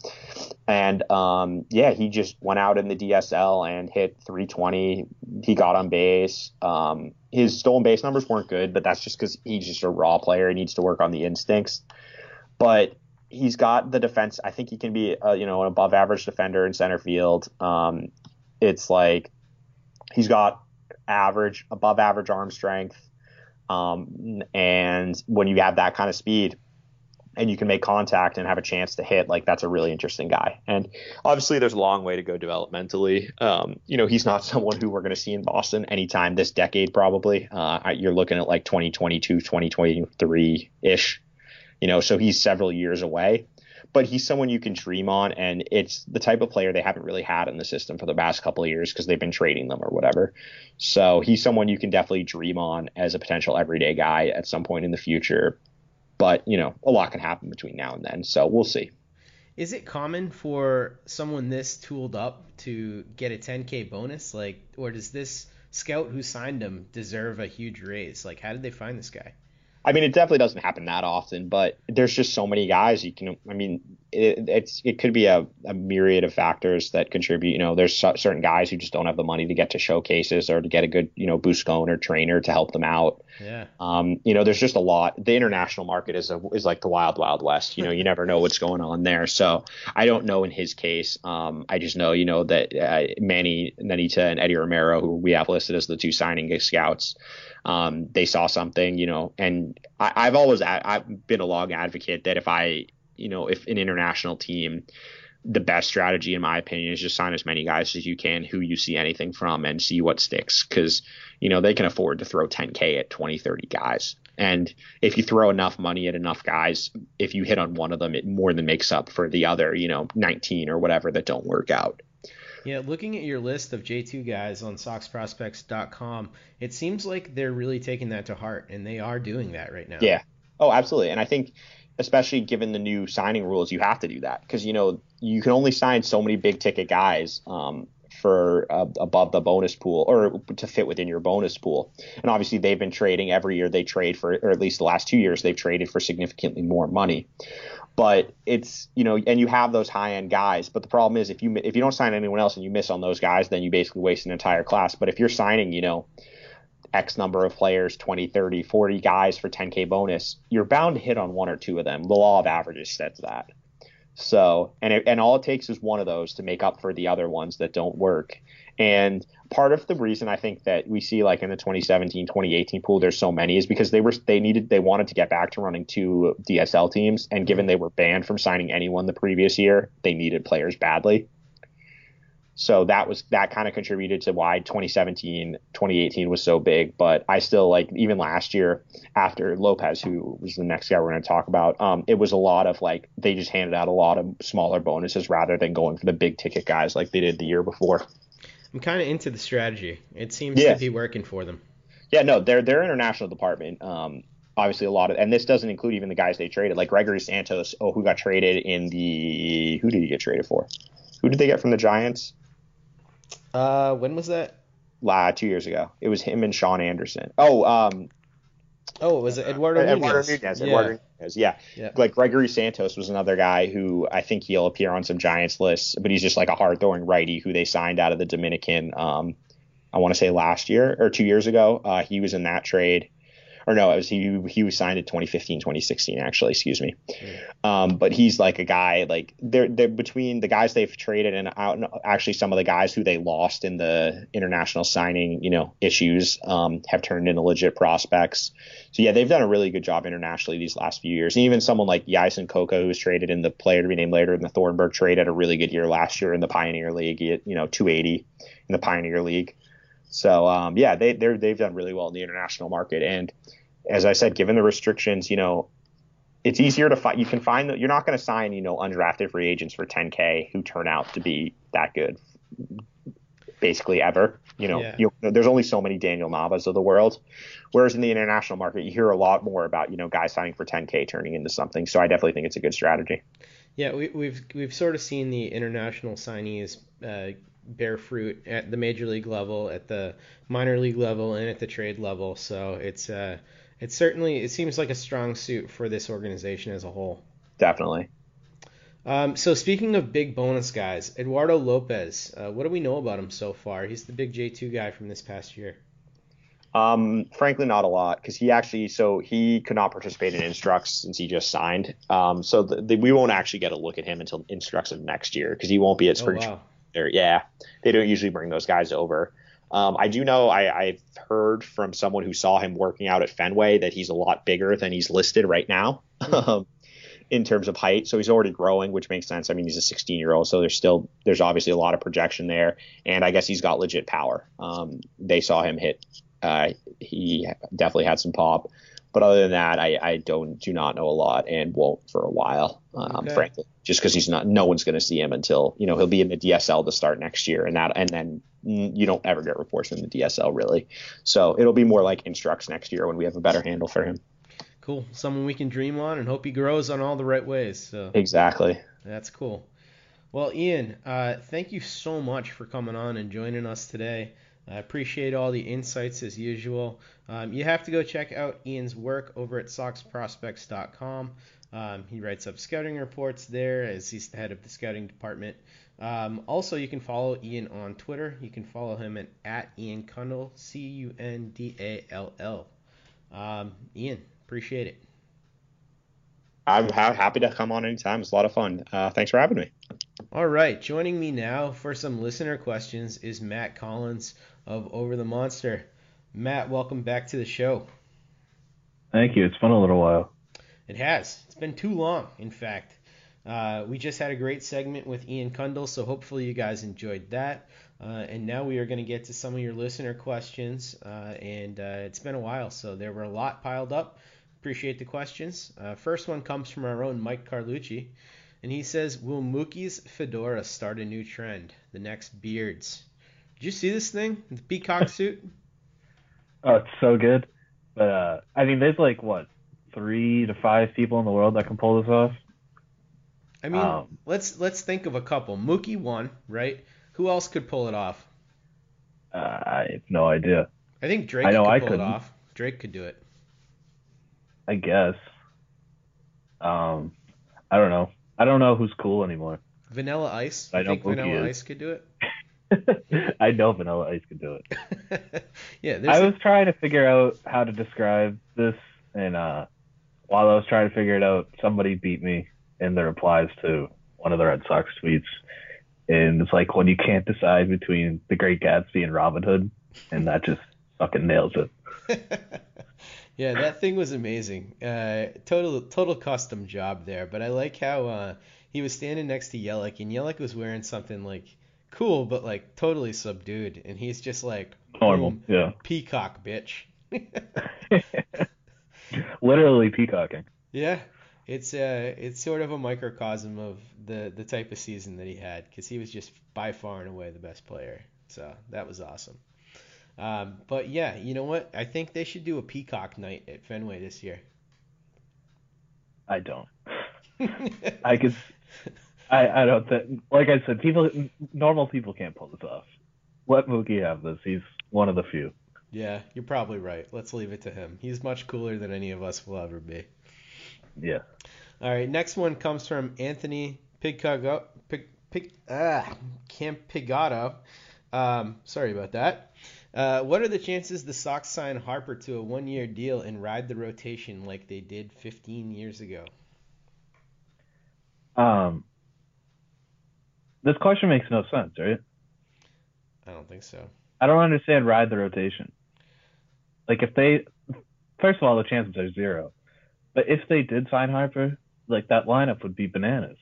And um, yeah, he just went out in the DSL and hit 320. He got on base. Um, his stolen base numbers weren't good, but that's just because he's just a raw player. He needs to work on the instincts. But he's got the defense. I think he can be, a, you know, an above average defender in center field. Um, it's like he's got average, above average arm strength. Um, and when you have that kind of speed and you can make contact and have a chance to hit, like that's a really interesting guy. And obviously, there's a long way to go developmentally. Um, you know, he's not [laughs] someone who we're going to see in Boston anytime this decade, probably. Uh, you're looking at like 2022, 2023 ish. You know, so he's several years away but he's someone you can dream on, and it's the type of player they haven't really had in the system for the past couple of years because they've been trading them or whatever. So he's someone you can definitely dream on as a potential everyday guy at some point in the future. But you know, a lot can happen between now and then, so we'll see. Is it common for someone this tooled up to get a 10k bonus, like, or does this scout who signed him deserve a huge raise? Like, how did they find this guy? I mean, it definitely doesn't happen that often, but there's just so many guys you can. I mean, it, it's it could be a, a myriad of factors that contribute. You know, there's certain guys who just don't have the money to get to showcases or to get a good, you know, Buscone or trainer to help them out. Yeah. Um, you know, there's just a lot. The international market is a, is like the wild, wild west. You know, you never know what's going on there. So I don't know in his case. Um, I just know, you know, that uh, Manny Nanita and Eddie Romero, who we have listed as the two signing scouts, um, they saw something, you know, and I, I've always I've been a long advocate that if I, you know, if an international team, the best strategy in my opinion is just sign as many guys as you can who you see anything from and see what sticks because you know they can afford to throw 10k at 20 30 guys and if you throw enough money at enough guys if you hit on one of them it more than makes up for the other you know 19 or whatever that don't work out yeah, looking at your list of J2 guys on SoxProspects.com, it seems like they're really taking that to heart, and they are doing that right now. Yeah. Oh, absolutely. And I think, especially given the new signing rules, you have to do that because you know you can only sign so many big ticket guys um, for uh, above the bonus pool or to fit within your bonus pool. And obviously, they've been trading every year. They trade for, or at least the last two years, they've traded for significantly more money but it's you know and you have those high end guys but the problem is if you if you don't sign anyone else and you miss on those guys then you basically waste an entire class but if you're signing you know x number of players 20 30 40 guys for 10k bonus you're bound to hit on one or two of them the law of averages says that So, and it, and all it takes is one of those to make up for the other ones that don't work. And part of the reason I think that we see like in the 2017 2018 pool there's so many is because they were they needed they wanted to get back to running two DSL teams and given mm-hmm. they were banned from signing anyone the previous year, they needed players badly. So that was that kind of contributed to why 2017, 2018 was so big. But I still like even last year after Lopez, who was the next guy we're going to talk about, um, it was a lot of like they just handed out a lot of smaller bonuses rather than going for the big ticket guys like they did the year before. I'm kind of into the strategy. It seems Yeah. to be working for them. Yeah, no, their their international department. Um, obviously a lot of, and this doesn't include even the guys they traded, like Gregory Santos. Oh, who got traded in the? Who did he get traded for? Who did they get from the Giants? Uh, when was that? La, two years ago. It was him and Shaun Anderson. Oh, um, Oh, was it Eduardo, Eduardo Nunez. Nunez. Yeah. Eduardo Nunez. Yeah. Yeah. Like Gregory Santos was another guy who I think he'll appear on some Giants lists, but he's just like a hard throwing righty who they signed out of the Dominican. Um, I want to say last year or two years ago. Uh, he was in that trade. Or no, it was he. He was signed in 2015, 2016, actually. Excuse me. Um, but he's like a guy like they're they're between the guys they've traded and out, actually some of the guys who they lost in the international signing you know issues um, have turned into legit prospects. So yeah, they've done a really good job internationally these last few years. And even someone like Coca, who was traded in the player to be named later in the Thornburg trade, had a really good year last year in the Pioneer League. He had, you know 280 in the Pioneer League. So um, yeah, they they're, they've done really well in the international market. And as I said, given the restrictions, you know, it's easier to find. You can find that you're not going to sign, you know, undrafted free agents for 10k who turn out to be that good, basically ever. You know, Yeah. you, there's only so many Daniel Navas of the world. Whereas in the international market, you hear a lot more about, you know, guys signing for 10k turning into something. So I definitely think it's a good strategy. Yeah, we, we've we've sort of seen the international signees uh, bear fruit at the major league level, at the minor league level, and at the trade level. So it's uh, it's certainly it seems like a strong suit for this organization as a whole. Definitely. Um, so speaking of big bonus guys, Eduardo Lopez, uh, what do we know about him so far? He's the big J2 guy from this past year. Um, frankly, not a lot because he actually so he could not participate in Instructs since he just signed. Um, so the, the, we won't actually get a look at him until Instructs of next year because he won't be at Oh, spring. wow. There, yeah, they don't usually bring those guys over. Um, I do know I, I've heard from someone who saw him working out at Fenway that he's a lot bigger than he's listed right now. [laughs] Um, in terms of height. So he's already growing, which makes sense. I mean, he's a 16 year old, so there's still there's obviously a lot of projection there, and I guess he's got legit power. Um, they saw him hit. Uh, he definitely had some pop, but other than that, I, I don't do not know a lot and won't for a while, um, Okay. frankly, just because he's not. No one's going to see him until you know he'll be in the DSL to start next year, and that and then you don't ever get reports from the DSL really. So it'll be more like instructs next year when we have a better handle for him. Cool, someone we can dream on and hope he grows on all the right ways. So Exactly. That's cool. Well, Ian, uh, thank you so much for coming on and joining us today. I appreciate all the insights as usual. Um, you have to go check out Ian's work over at SoxProspects.com. Um, he writes up scouting reports there as he's the head of the scouting department. Um, also, you can follow Ian on Twitter. You can follow him at, at Ian Cundall, C U N D A L L. Um, Ian, appreciate it. I'm ha- happy to come on anytime. It's a lot of fun. Uh, thanks for having me. All right, joining me now for some listener questions is Matt Collins of Over the Monster. Matt, welcome back to the show. Thank you. It's been a little while. It has. It's been too long, in fact. Uh, we just had a great segment with Ian Cundall, so hopefully you guys enjoyed that. Uh, and now we are going to get to some of your listener questions. Uh, and uh, it's been a while, so there were a lot piled up. Appreciate the questions. Uh, first one comes from our own Mike Carlucci. And he says, Will Mookie's fedora start a new trend? The next beards. Did you see this thing? The peacock [laughs] suit? Oh, it's so good. But uh, I mean, there's like what three to five people in the world that can pull this off. I mean, Um, let's let's think of a couple. Mookie won, right? Who else could pull it off? Uh, I have no idea. I think Drake I know could I pull couldn't. it off. Drake could do it. I guess. Um, I don't know. I don't know who's cool anymore. Vanilla Ice. I know think Vanilla. Ice could do it? [laughs] [laughs] I know Vanilla Ice could do it. [laughs] Yeah, I a- was trying to figure out how to describe this, and uh, while I was trying to figure it out, somebody beat me in the replies to one of the Red Sox tweets, and it's like when you can't decide between The Great Gatsby and Robin Hood, and that just fucking nails it. [laughs] yeah, that thing was amazing. Uh, total total custom job there, but I like how uh, he was standing next to Yelich, and Yelich was wearing something like cool, but like totally subdued, and he's just like normal, yeah, peacock bitch. [laughs] Literally peacocking. Yeah, it's uh, it's sort of a microcosm of the the type of season that he had, because he was just by far and away the best player. So that was awesome. Um, but yeah, you know what? I think they should do a peacock night at Fenway this year. I don't. [laughs] I could. I I don't think. Like I said, people, normal people can't pull this off. Let Mookie have this. He's one of the few. Yeah, you're probably right. Let's leave it to him. He's much cooler than any of us will ever be. Yeah. All right, next one comes from Anthony Pigcago, Pig, Pig, ah, Campigato. Um, sorry about that. Uh, what are the chances the Sox sign Harper to a one-year deal and ride the rotation like they did 15 years ago? Um, this question makes no sense, right? I don't think so. I don't understand ride the rotation. Like if they, first of all, the chances are zero. But if they did sign Harper, like that lineup would be bananas.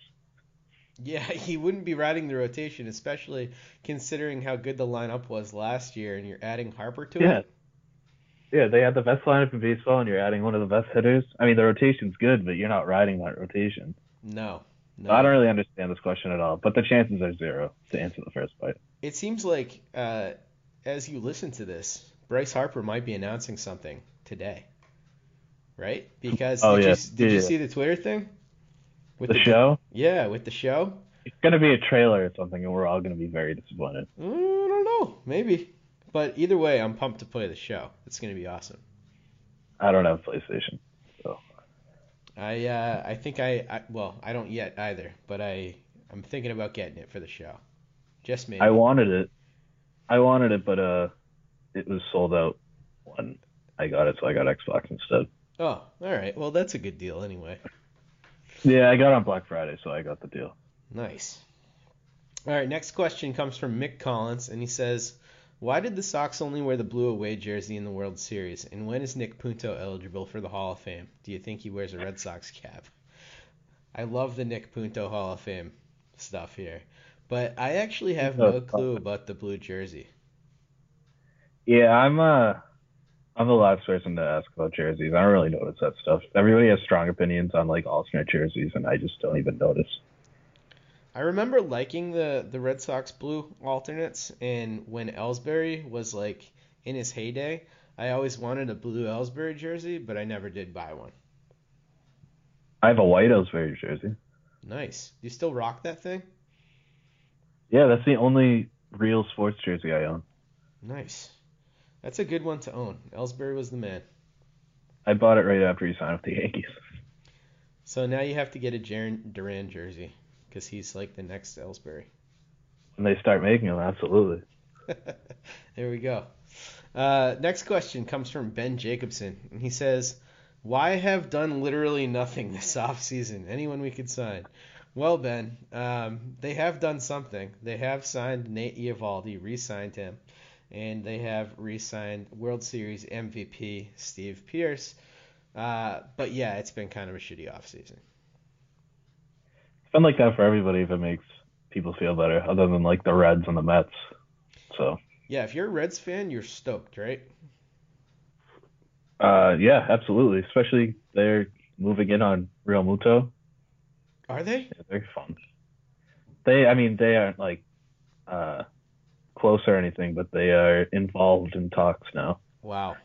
Yeah, [laughs] he wouldn't be riding the rotation, especially considering how good the lineup was last year, and you're adding Harper to yeah. it. Yeah, they had the best lineup in baseball, and you're adding one of the best hitters. I mean, the rotation's good, but you're not riding that rotation. No. No. So I don't really understand this question at all. But the chances are zero to answer the first part. It seems like uh, as you listen to this, Bryce Harper might be announcing something today, right? Because oh, did, yeah. you, did yeah, you see the Twitter thing? With the, the, show? Yeah, with the show. It's gonna be a trailer or something, and we're all gonna be very disappointed. Mm, I don't know, maybe. But either way, I'm pumped to play the show. It's gonna be awesome. I don't have PlayStation. I uh, I think I, I well I don't yet either, but I I'm thinking about getting it for the show. Just me. I wanted it. I wanted it, but uh, it was sold out when I got it, so I got Xbox instead. Oh, all right. Well, that's a good deal anyway. Yeah, I got on Black Friday, so I got the deal. Nice. All right, next question comes from Mick Collins, and he says, "Why did the Sox only wear the blue away jersey in the World Series? And when is Nick Punto eligible for the Hall of Fame? Do you think he wears a Red Sox cap?" I love the Nick Punto Hall of Fame stuff here, but I actually have no clue about the blue jersey. Yeah, I'm uh I'm the last person to ask about jerseys. I don't really notice that stuff. Everybody has strong opinions on like alternate jerseys, and I just don't even notice. I remember liking the the Red Sox blue alternates, and when Ellsbury was like in his heyday, I always wanted a blue Ellsbury jersey, but I never did buy one. I have a white Ellsbury jersey. Nice. Do you still rock that thing? Yeah, that's the only real sports jersey I own. Nice. That's a good one to own. Ellsbury was the man. I bought it right after he signed with the Yankees. So now you have to get a Jarren Duran jersey because he's like the next Ellsbury. When they start making them, absolutely. [laughs] there we go. Uh, next question comes from Ben Jacobson, and he says, "Why have done literally nothing this [laughs] off season? Anyone we could sign?" Well, Ben, um, they have done something. They have signed Nate Eovaldi, re-signed him, and they have re-signed World Series MVP Steve Pearce. Uh, but yeah, it's been kind of a shitty offseason. It's been like that for everybody if it makes people feel better, other than like the Reds and the Mets. So. Yeah, if you're a Reds fan, you're stoked, right? Uh, yeah, absolutely. Especially they're moving in on Realmuto. Are they? Yeah, they're fun. They, I mean, they aren't like uh, close or anything, but they are involved in talks now. Wow.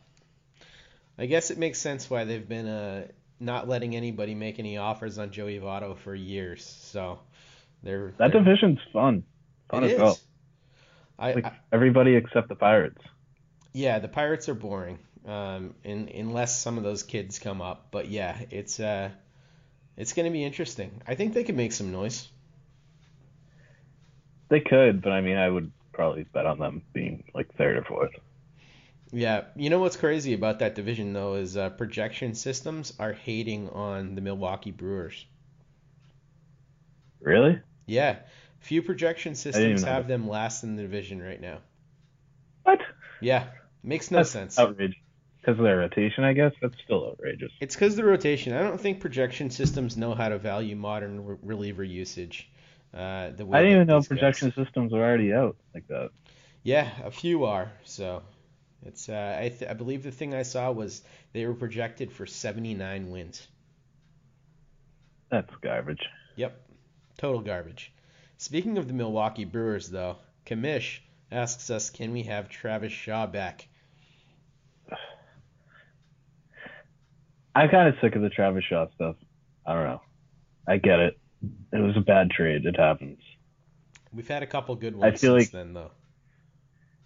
I guess it makes sense why they've been uh, not letting anybody make any offers on Joey Votto for years. So they're that they're, division's fun. Fun it as is. well. I, like I, everybody except the Pirates. Yeah, the Pirates are boring. Um, in, unless some of those kids come up, but yeah, it's uh, it's going to be interesting. I think they could make some noise. They could, but I mean, I would probably bet on them being like third or fourth. Yeah, you know what's crazy about that division though is uh, projection systems are hating on the Milwaukee Brewers. Really? Yeah. Few projection systems have them last in the division right now. What? Yeah. Makes no That's sense. Outrageous. Because of their rotation, I guess. That's still outrageous. It's because the rotation. I don't think projection systems know how to value modern re- reliever usage. Uh, the way I didn't even know these guys- projection systems were already out like that. Yeah, a few are. So it's. Uh, I th- I believe the thing I saw was they were projected for 79 wins. That's garbage. Yep, total garbage. Speaking of the Milwaukee Brewers, though, Kamish asks us, can we have Travis Shaw back? I'm kind of sick of the Travis Shaw stuff. I don't know. I get it. It was a bad trade. It happens. We've had a couple good I ones feel since like- then, though.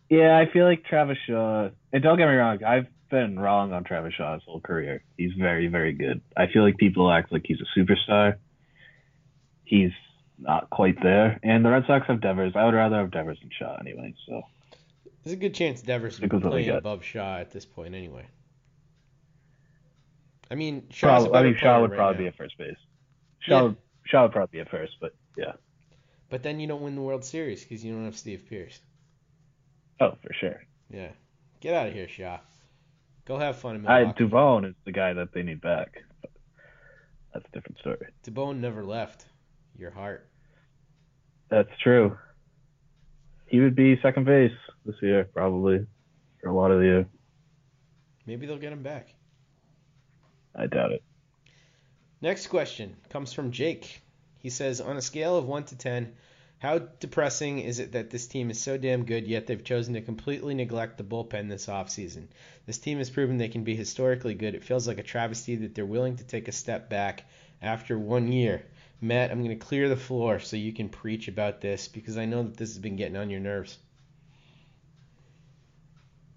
Yeah, I feel like Travis Shaw. And don't get me wrong, I've been wrong on Travis Shaw his whole career. He's very, very good. I feel like people act like he's a superstar. He's not quite there. And the Red Sox have Devers. I would rather have Devers than Shaw anyway. So There's a good chance Devers Stick would with what we play got. above Shaw at this point, anyway. I mean, Shaw's a Prob- I mean, Shaw would right probably now. be at first base. Shaw, Yeah. would, Shaw would probably be at first, but yeah. But then you don't win the World Series because you don't have Steve Pearce. Oh, for sure. Yeah. Get out of here, Shaw. Go have fun in I, Milwaukee. Dubón is the guy that they need back. That's a different story. Dubón never left your heart. That's true. He would be second base this year, probably, for a lot of the year. Maybe they'll get him back. I doubt it. Next question comes from Jake. He says, on a scale of 1 to 10, how depressing is it that this team is so damn good, yet they've chosen to completely neglect the bullpen this offseason? This team has proven they can be historically good. It feels like a travesty that they're willing to take a step back after one year. Matt, I'm going to clear the floor so you can preach about this because I know that this has been getting on your nerves.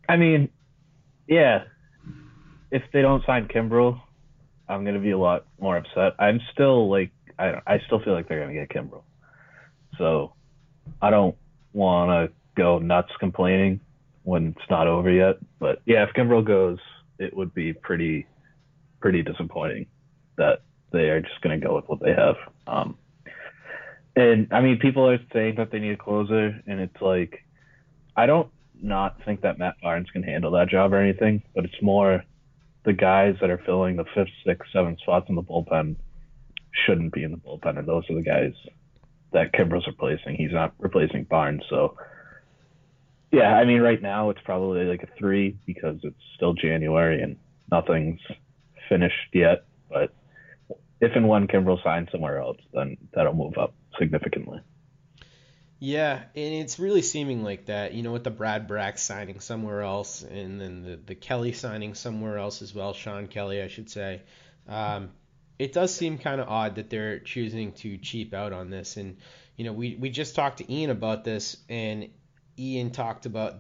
I mean, yeah. If they don't sign Kimbrel, I'm gonna be a lot more upset. I'm still like, I I still feel like they're gonna get Kimbrel. So, I don't want to go nuts complaining when it's not over yet. But yeah, if Kimbrel goes, it would be pretty, pretty disappointing that they are just gonna go with what they have. Um, and I mean, people are saying that they need a closer, and it's like, I don't not think that Matt Barnes can handle that job or anything, but it's more the guys that are filling the fifth, sixth, seventh spots in the bullpen shouldn't be in the bullpen, and those are the guys that Kimbrel's replacing. He's not replacing Barnes, so yeah, I mean, right now it's probably like a three because it's still January and nothing's finished yet. But if and when Kimbrel signs somewhere else, then that'll move up significantly. Yeah, and it's really seeming like that, you know, with the Brad Brach signing somewhere else, and then the, the Kelley signing somewhere else as well, Shawn Kelley, I should say. Um, it does seem kind of odd that they're choosing to cheap out on this. And, you know, we, we just talked to Ian about this, and Ian talked about,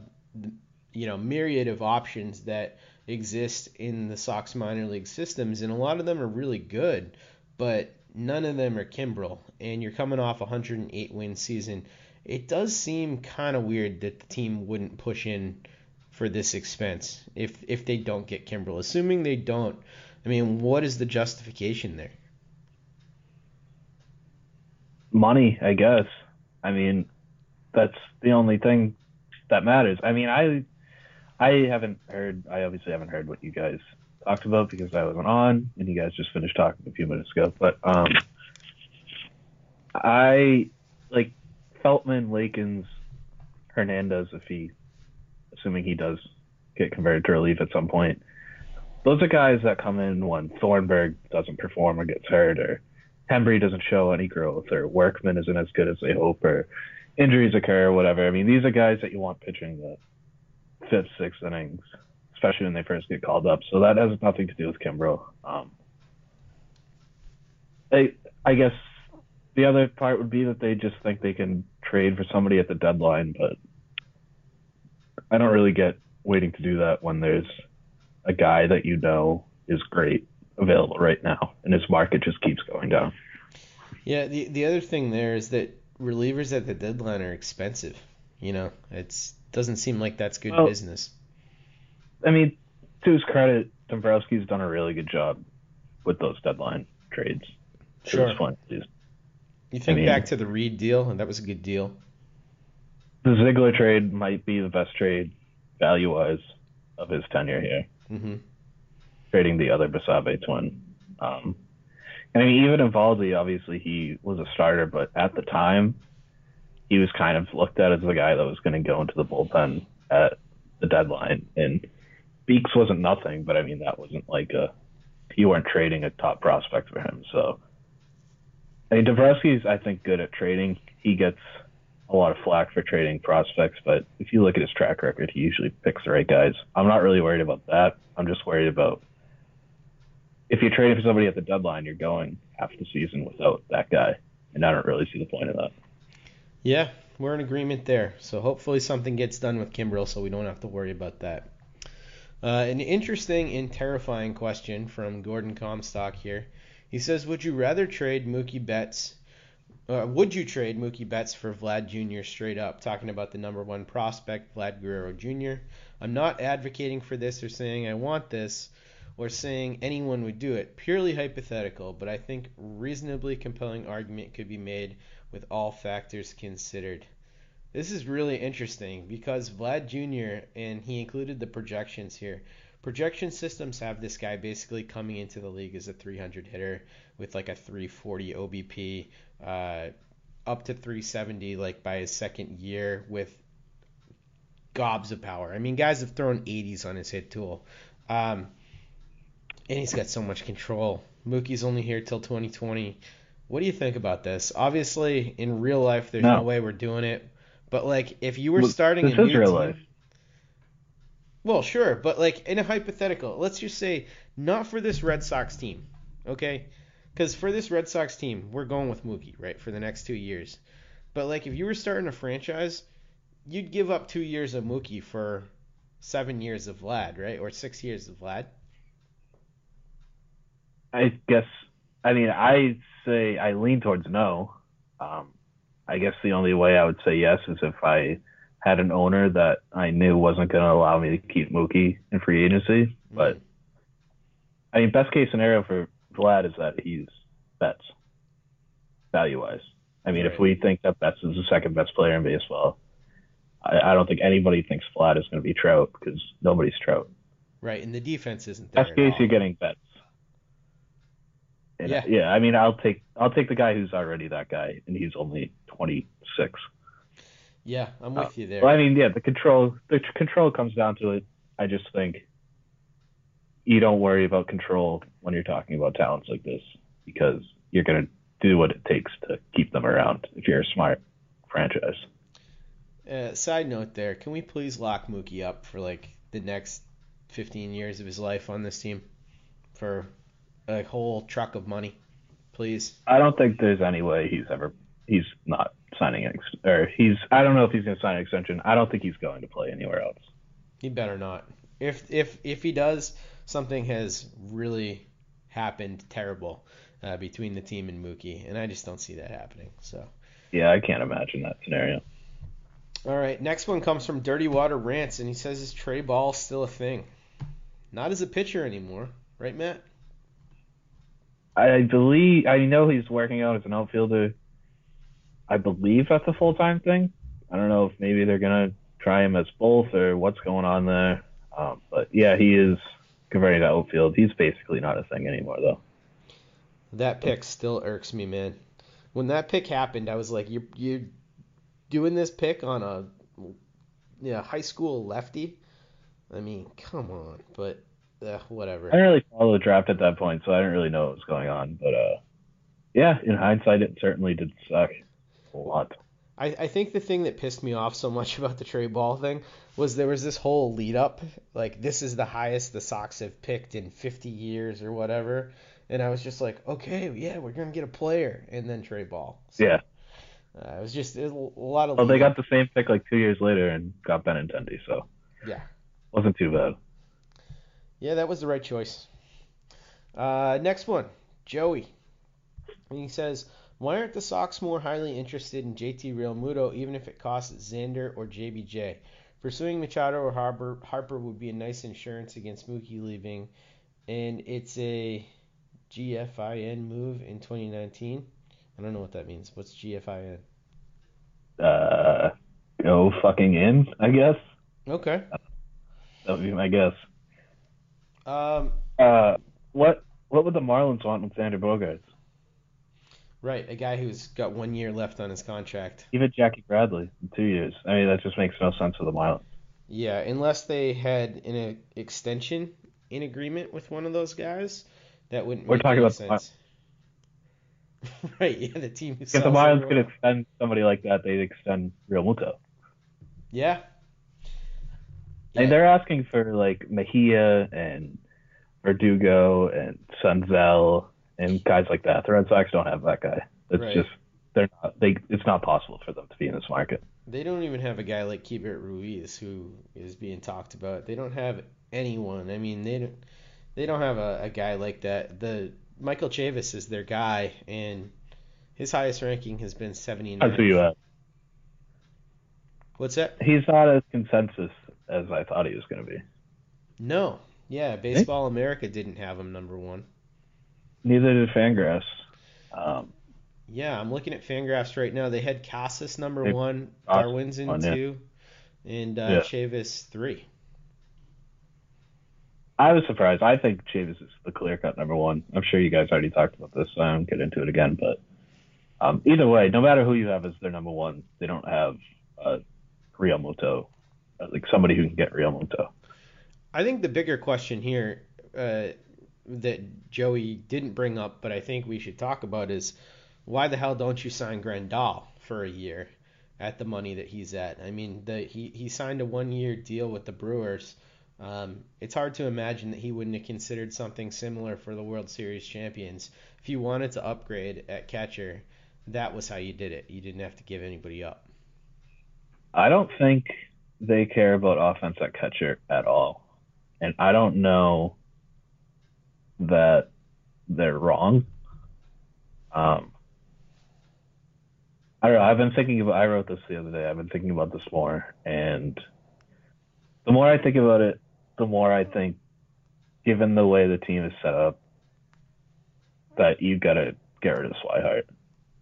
you know, myriad of options that exist in the Sox minor league systems, and a lot of them are really good, but none of them are Kimbrel. And you're coming off a 108 win season it does seem kind of weird that the team wouldn't push in for this expense if if they don't get Kimbrel. Assuming they don't, I mean, what is the justification there? Money, I guess. I mean, that's the only thing that matters. I mean, I I haven't heard. I obviously haven't heard what you guys talked about because I wasn't on, and you guys just finished talking a few minutes ago. But um, I like Feltman, Lakins, Hernandez, if he, assuming he does get converted to relief at some point. Those are guys that come in when Thornburg doesn't perform or gets hurt, or Hembree doesn't show any growth, or Workman isn't as good as they hope, or injuries occur, or whatever. I mean, these are guys that you want pitching the fifth, sixth innings, especially when they first get called up. So that has nothing to do with Kimbrel. Um, I, I guess the other part would be that they just think they can trade for somebody at the deadline, but I don't really get waiting to do that when there's a guy that you know is great available right now, and his market just keeps going down. Yeah, the the other thing there is that relievers at the deadline are expensive. You know, it doesn't seem like that's good Well, business. I mean, to his credit, Dombrowski's done a really good job with those deadline trades. Sure. at. You think I mean, back to the Reed deal, and that was a good deal. The Ziegler trade might be the best trade value wise of his tenure here. Mm-hmm. Trading the other Basabe twin. Um, and I mean, even Eovaldi, obviously he was a starter, but at the time, he was kind of looked at as the guy that was going to go into the bullpen at the deadline. And Beeks wasn't nothing, but I mean, that wasn't like a, you weren't trading a top prospect for him. So, I mean, Dombrowski's, I think, good at trading. He gets a lot of flack for trading prospects, but if you look at his track record, he usually picks the right guys. I'm not really worried about that. I'm just worried about if you're trading for somebody at the deadline, you're going half the season without that guy, and I don't really see the point of that. Yeah, we're in agreement there. So hopefully something gets done with Kimbrel, so we don't have to worry about that. Uh, an interesting and terrifying question from Gordon Comstock here. He says, "Would you rather trade Mookie Betts? Uh, would you trade Mookie Betts for Vlad Jr. straight up? Talking about the number one prospect, Vlad Guerrero Jr. I'm not advocating for this or saying I want this." or saying anyone would do it. Purely hypothetical, but I think reasonably compelling argument could be made with all factors considered. This is really interesting because Vlad Jr. and he included the projections here. Projection systems have this guy basically coming into the league as a 300 hitter with like a 340 OBP, uh, up to 370 like by his second year with gobs of power. I mean, guys have thrown 80s on his hit tool. Um, and he's got so much control. Mookie's only here till 2020. What do you think about this? Obviously, in real life, there's no, no way we're doing it. But like, if you were starting this a is new real team, life. well, sure, but like in a hypothetical, let's just say not for this Red Sox team, okay? Because for this Red Sox team, we're going with Mookie, right, for the next two years. But like, if you were starting a franchise, you'd give up two years of Mookie for seven years of Vlad, right, or six years of Vlad. I guess. I mean, I say I lean towards no. Um, I guess the only way I would say yes is if I had an owner that I knew wasn't going to allow me to keep Mookie in free agency. But I mean, best case scenario for Vlad is that he's Betts value wise. I mean, Right. if we think that Betts is the second best player in baseball, I, I don't think anybody thinks Vlad is going to be Trout because nobody's Trout. Right, and the defense isn't there. Best case, you're getting Betts. And, Yeah. yeah. I mean, I'll take I'll take the guy who's already that guy, and he's only 26. Yeah, I'm uh, with you there. Well, I mean, yeah, the control the control comes down to it. I just think you don't worry about control when you're talking about talents like this because you're gonna do what it takes to keep them around if you're a smart franchise. Uh, side note there, can we please lock Mookie up for like the next 15 years of his life on this team for a whole truck of money, please? I don't think there's any way he's ever he's not signing an ex- or he's I don't know if he's gonna sign an extension. I don't think he's going to play anywhere else. He better not. If if if he does, something has really happened terrible uh, between the team and Mookie, and I just don't see that happening. So. Yeah, I can't imagine that scenario. All right, next one comes from Dirty Water Rants, and he says, "Is Trey Ball still a thing? Not as a pitcher anymore, right, Matt? I believe I know he's working out as an outfielder. I believe that's a full time thing. I don't know if maybe they're gonna try him as both or what's going on there. Um, but yeah, he is converting to outfield. He's basically not a thing anymore though. That pick still irks me, man. When that pick happened, I was like, "You're you're doing this pick on a yeah high school lefty? I mean, come on." But uh, whatever. I didn't really follow the draft at that point, so I didn't really know what was going on. But uh, yeah, in hindsight, it certainly did suck a lot. I, I think the thing that pissed me off so much [laughs] about the Trey Ball thing was there was this whole lead up, like this is the highest the Sox have picked in 50 years or whatever, and I was just like, okay, yeah, we're gonna get a player, and then Trey Ball. So, Yeah. uh, it was just a, a lot of. Well, they got up. the same pick like two years later and got Benintendi, so Yeah. wasn't too bad. Yeah, that was the right choice. Uh, next one, Joey. And he says, Why aren't the Sox more highly interested in JT Realmuto, even if it costs Xander or JBJ? Pursuing Machado or Harper, Harper would be a nice insurance against Mookie leaving, and it's a GFIN move in 2019. I don't know what that means. What's GFIN? Uh, go fucking in, I guess. Okay. That would be my guess. Um, Uh, what what would the Marlins want with Xander Bogaerts? Right, a guy who's got one year left on his contract. Even Jackie Bradley two years. I mean, that just makes no sense for the Marlins. Yeah, unless they had an extension in agreement with one of those guys, that wouldn't We're make talking about the sense. [laughs] right, yeah, the team who If the Marlins could extend somebody like that, they'd extend Realmuto. Yeah. And they're asking for like Mejia and Verdugo and Senzel and guys like that. The Red Sox don't have that guy. It's Right. just they're not they it's not possible for them to be in this market. They don't even have a guy like Keibert Ruiz who is being talked about. They don't have anyone. I mean, they don't. They don't have a, a guy like that. The Michael Chavis is their guy, and his highest ranking has been 79. That's who you have. What's that? He's not as consensus as I thought he was going to be. No. Yeah, Baseball America didn't have him number one. Neither did Fangraphs. Um, Yeah, I'm looking at Fangraphs right now. They had Casas number one, Darwinzon one, yeah. two, and uh, Yeah. Chavis three. I was surprised. I think Chavis is the clear cut number one. I'm sure you guys already talked about this, so I won't get into it again. But um, either way, no matter who you have as their number one, they don't have uh, Realmuto, uh, like somebody who can get Realmuto. I think the bigger question here uh, that Joey didn't bring up, but I think we should talk about is why the hell don't you sign Grandal for a year at the money that he's at? I mean, the he, he signed a one year deal with the Brewers. Um, it's hard to imagine that he wouldn't have considered something similar for the World Series champions. If you wanted to upgrade at catcher, that was how you did it. You didn't have to give anybody up. I don't think they care about offense at catcher at all. And I don't know that they're wrong. Um, I don't know. I've been thinking about. I wrote this the other day. I've been thinking about this more, and the more I think about it, the more I think, given the way the team is set up, that you've gotta get rid of Swihart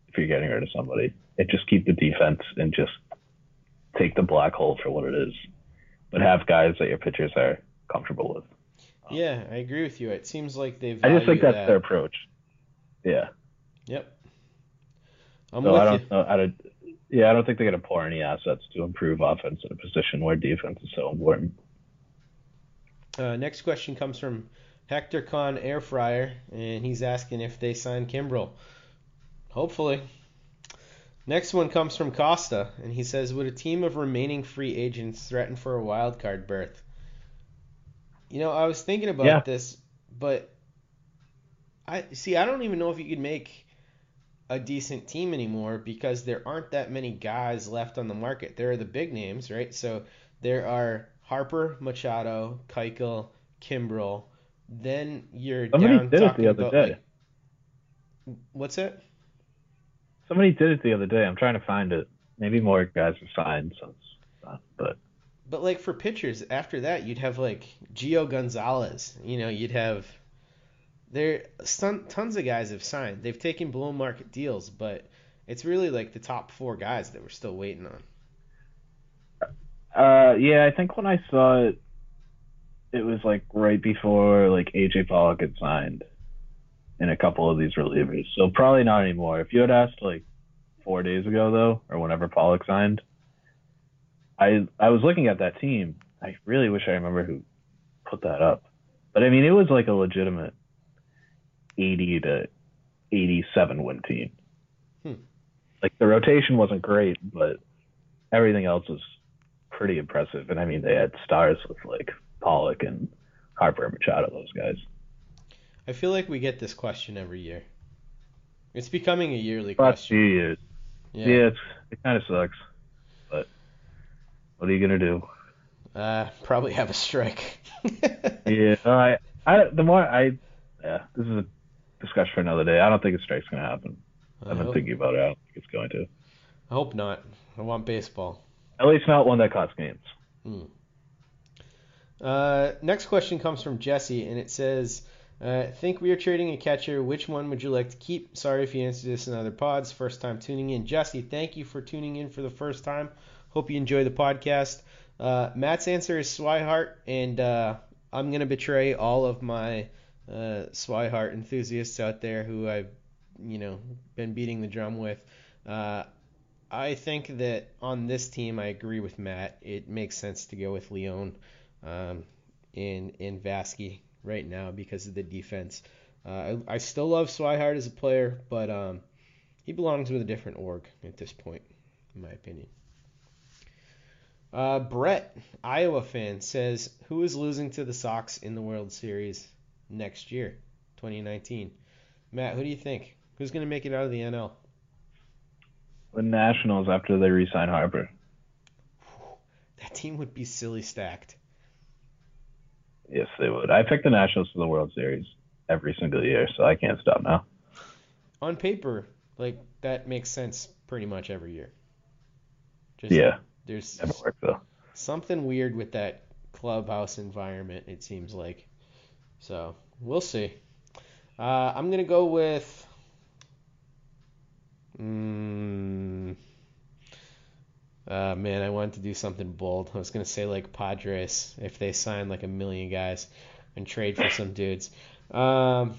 if you're getting rid of somebody, and just keep the defense and just take the black hole for what it is, but have guys that your pitchers are comfortable with. Yeah, I agree with you. It seems like they've. I just think that's that. their approach. Yeah. Yep. I'm so with I you. don't know. I don't, yeah, I don't think they're going to pour any assets to improve offense in a position where defense is so important. Uh, next question comes from Hector Con Air Fryer, and he's asking if they sign Kimbrel. Hopefully. Next one comes from Costa, and he says, "Would a team of remaining free agents threaten for a wild card berth?" You know, I was thinking about Yeah. this, but I see. I don't even know if you could make a decent team anymore because there aren't that many guys left on the market. There are the big names, right? So there are Harper, Machado, Keuchel, Kimbrel. Then you're Somebody down did it the other about day. like what's that? Somebody did it the other day. I'm trying to find it. Maybe more guys have signed since, uh, but But like for pitchers, after that you'd have like Gio Gonzalez. You know, you'd have there tons of guys have signed. They've taken below market deals, but it's really like the top four guys that we're still waiting on. Uh, yeah, I think when I saw it, it was like right before like AJ Pollock had signed, in a couple of these relievers. So probably not anymore. If you had asked like four days ago though, or whenever Pollock signed, I I was looking at that team. I really wish I remember who put that up, but I mean it was like a legitimate eighty to eighty-seven win team. Hmm. Like the rotation wasn't great, but everything else was pretty impressive. And I mean, they had stars with like Pollock and Harper and Machado, those guys. I feel like we get this question every year. It's becoming a yearly Last question. few years. Yeah. Yeah, it's, it kind of sucks. What are you gonna do? Uh, probably have a strike. [laughs] yeah, I, I, the more I, yeah, this is a discussion for another day. I don't think a strike's gonna happen. I I've been hope- thinking about it. I don't think it's going to. I hope not. I want baseball. At least not one that costs games. Hmm. Uh, next question comes from Jesse, and it says, Uh, think we are trading a catcher. Which one would you like to keep? Sorry if you answered this in other pods. First time tuning in. Jesse, thank you for tuning in for the first time. Hope you enjoy the podcast. Uh, Matt's answer is Swihart, and uh, I'm going to betray all of my uh, Swihart enthusiasts out there who I've, you know, been beating the drum with. Uh, I think that on this team, I agree with Matt. It makes sense to go with Leon um, in in Vázquez right now because of the defense. Uh, I, I still love Swihart as a player, but um, he belongs with a different org at this point, in my opinion. Uh, Brett, Iowa fan, says who is losing to the Sox in the World Series next year, 2019? Matt, who do you think? Who's going to make it out of the NL? The Nationals after they re-sign Harper. That team would be silly stacked. Yes, they would. I pick the Nationals for the World Series every single year, so I can't stop now. On paper, like that makes sense pretty much every year. Just, yeah. There's worked something weird with that clubhouse environment. It seems like. So we'll see. Uh, I'm gonna go with. Mm, uh, man, I wanted to do something bold. I was gonna say like Padres if they sign like a million guys and trade for some dudes. Um,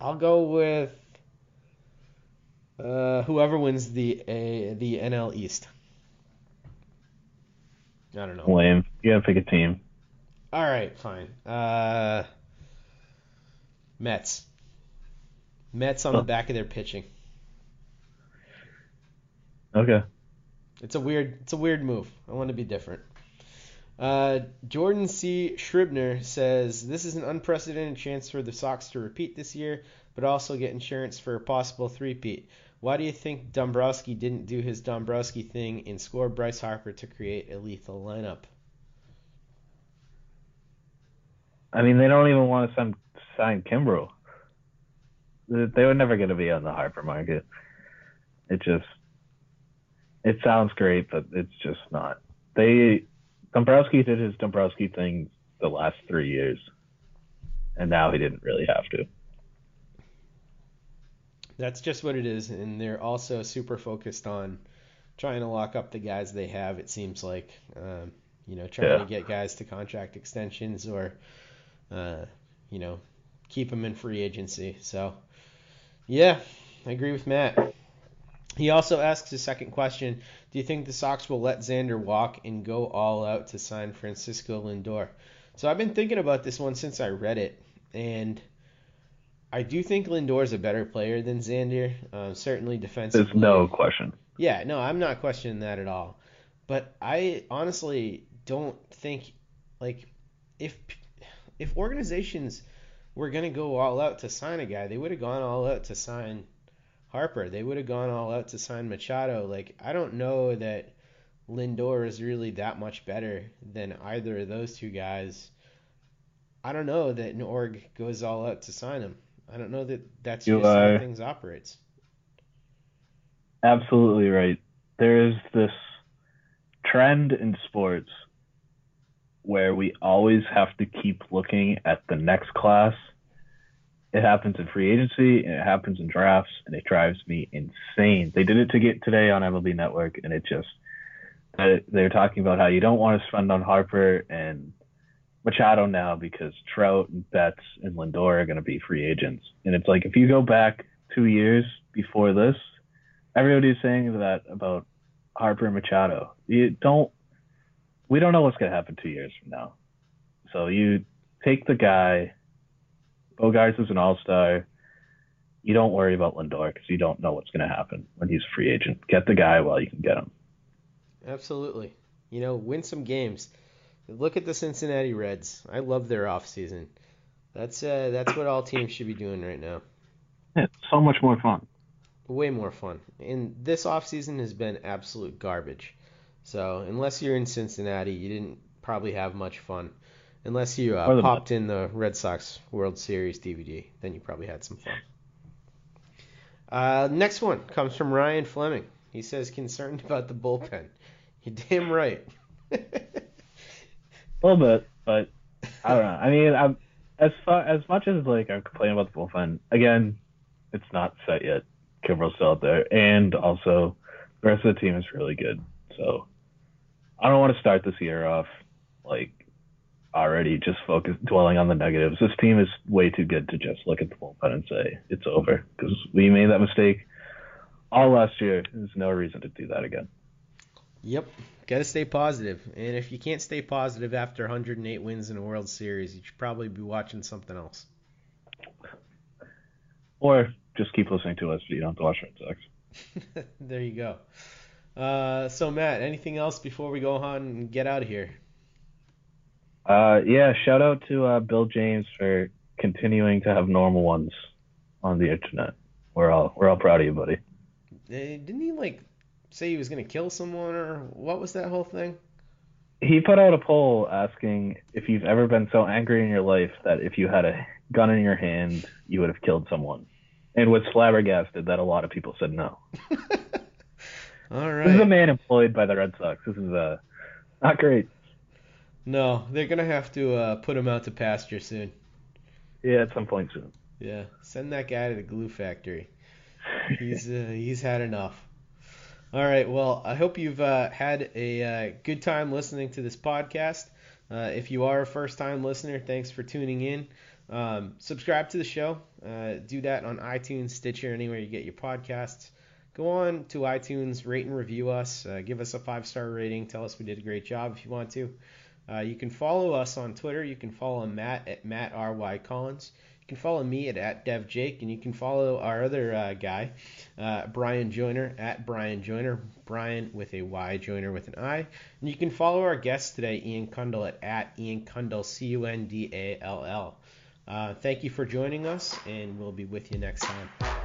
I'll go with uh, whoever wins the uh, the NL East. I don't know. Lame. You gotta pick a team. All right, fine. Uh, Mets. Mets on Oh. the back of their pitching. Okay. It's a weird it's a weird move. I want to be different. Uh, Jordan C. Shribner says this is an unprecedented chance for the Sox to repeat this year, but also get insurance for a possible three-peat. Why do you think Dombrowski didn't do his Dombrowski thing and score Bryce Harper to create a lethal lineup? I mean, they don't even want to sign, Kimbrel. They they were never going to be on the Harper market. It just, it sounds great, but it's just not. They, Dombrowski did his Dombrowski thing the last three years, and now he didn't really have to. That's just what it is, and they're also super focused on trying to lock up the guys they have. It seems like, um, you know, trying Yeah. to get guys to contract extensions or, uh, you know, keep them in free agency. So, yeah, I agree with Matt. He also asks a second question: Do you think the Sox will let Xander walk and go all out to sign Francisco Lindor? So I've been thinking about this one since I read it, and I do think Lindor is a better player than Xander. Uh, certainly defensively. There's no question. Yeah, no, I'm not questioning that at all. But I honestly don't think like if if organizations were gonna go all out to sign a guy, they would have gone all out to sign Harper. They would have gone all out to sign Machado. Like I don't know that Lindor is really that much better than either of those two guys. I don't know that an org goes all out to sign him. I don't know that that's You just how uh, things operates. Absolutely right. There is this trend in sports where we always have to keep looking at the next class. It happens in free agency and it happens in drafts and it drives me insane. They did it to get today on MLB Network and it just they're talking about how you don't want to spend on Harper and Machado now because Trout and Betts and Lindor are going to be free agents. And it's like if you go back two years before this, everybody's saying that about Harper and Machado. You don't. We don't know what's going to happen two years from now. So you take the guy. Bogaerts is an all-star. You don't worry about Lindor because you don't know what's going to happen when he's a free agent. Get the guy while you can get him. Absolutely. You know, win some games. Look at the Cincinnati Reds. I love their offseason. That's uh, that's what all teams should be doing right now. Yeah, it's so much more fun. Way more fun. And this offseason has been absolute garbage. So unless you're in Cincinnati, you didn't probably have much fun. Unless you uh, popped in the Red Sox World Series DVD, then you probably had some fun. Uh, next one comes from Ryan Fleming. He says concerned about the bullpen. You're damn right. [laughs] A little bit, but I don't [laughs] know. I mean, I'm, as far as much as like I'm complaining about the bullpen, again, it's not set yet. Kimbrel's still out there, and also the rest of the team is really good. So I don't want to start this year off like already just focus dwelling on the negatives. This team is way too good to just look at the bullpen and say it's over because we made that mistake all last year. There's no reason to do that again. Yep, got to stay positive. And if you can't stay positive after 108 wins in a World Series, you should probably be watching something else. Or just keep listening to us so you don't have to watch Red Sox. [laughs] [laughs] there you go. Uh, so Matt, anything else before we go on and get out of here? Uh, yeah, shout out to uh, Bill James for continuing to have normal ones on the internet. We're all we're all proud of you, buddy. Eh, didn't he like say he was gonna kill someone or what was that whole thing? He put out a poll asking if you've ever been so angry in your life that if you had a gun in your hand you would have killed someone, and was flabbergasted that a lot of people said no. [laughs] all right. This is a man employed by the Red Sox. This is uh, not great. No, they're gonna have to uh, put him out to pasture soon. Yeah, at some point soon. Yeah, send that guy to the glue factory. He's uh, he's had enough. All right, well, I hope you've uh, had a uh, good time listening to this podcast. Uh, if you are a first-time listener, thanks for tuning in. Um, subscribe to the show. Uh, do that on iTunes, Stitcher, anywhere you get your podcasts. Go on to iTunes, rate and review us. give us a five-star rating. Tell us we did a great job if you want to. Uh, you can follow us on Twitter. You can follow Matt at Matt R Y Collins. You can follow me at, at DevJake, and you can follow our other uh, guy, uh, Bryan Joiner, at Bryan Joiner, Bryan with a Y, Joiner with an I. And you can follow our guest today, Ian Cundall, at, at Ian Cundall, C U N D A L L. Uh, thank you for joining us, and we'll be with you next time.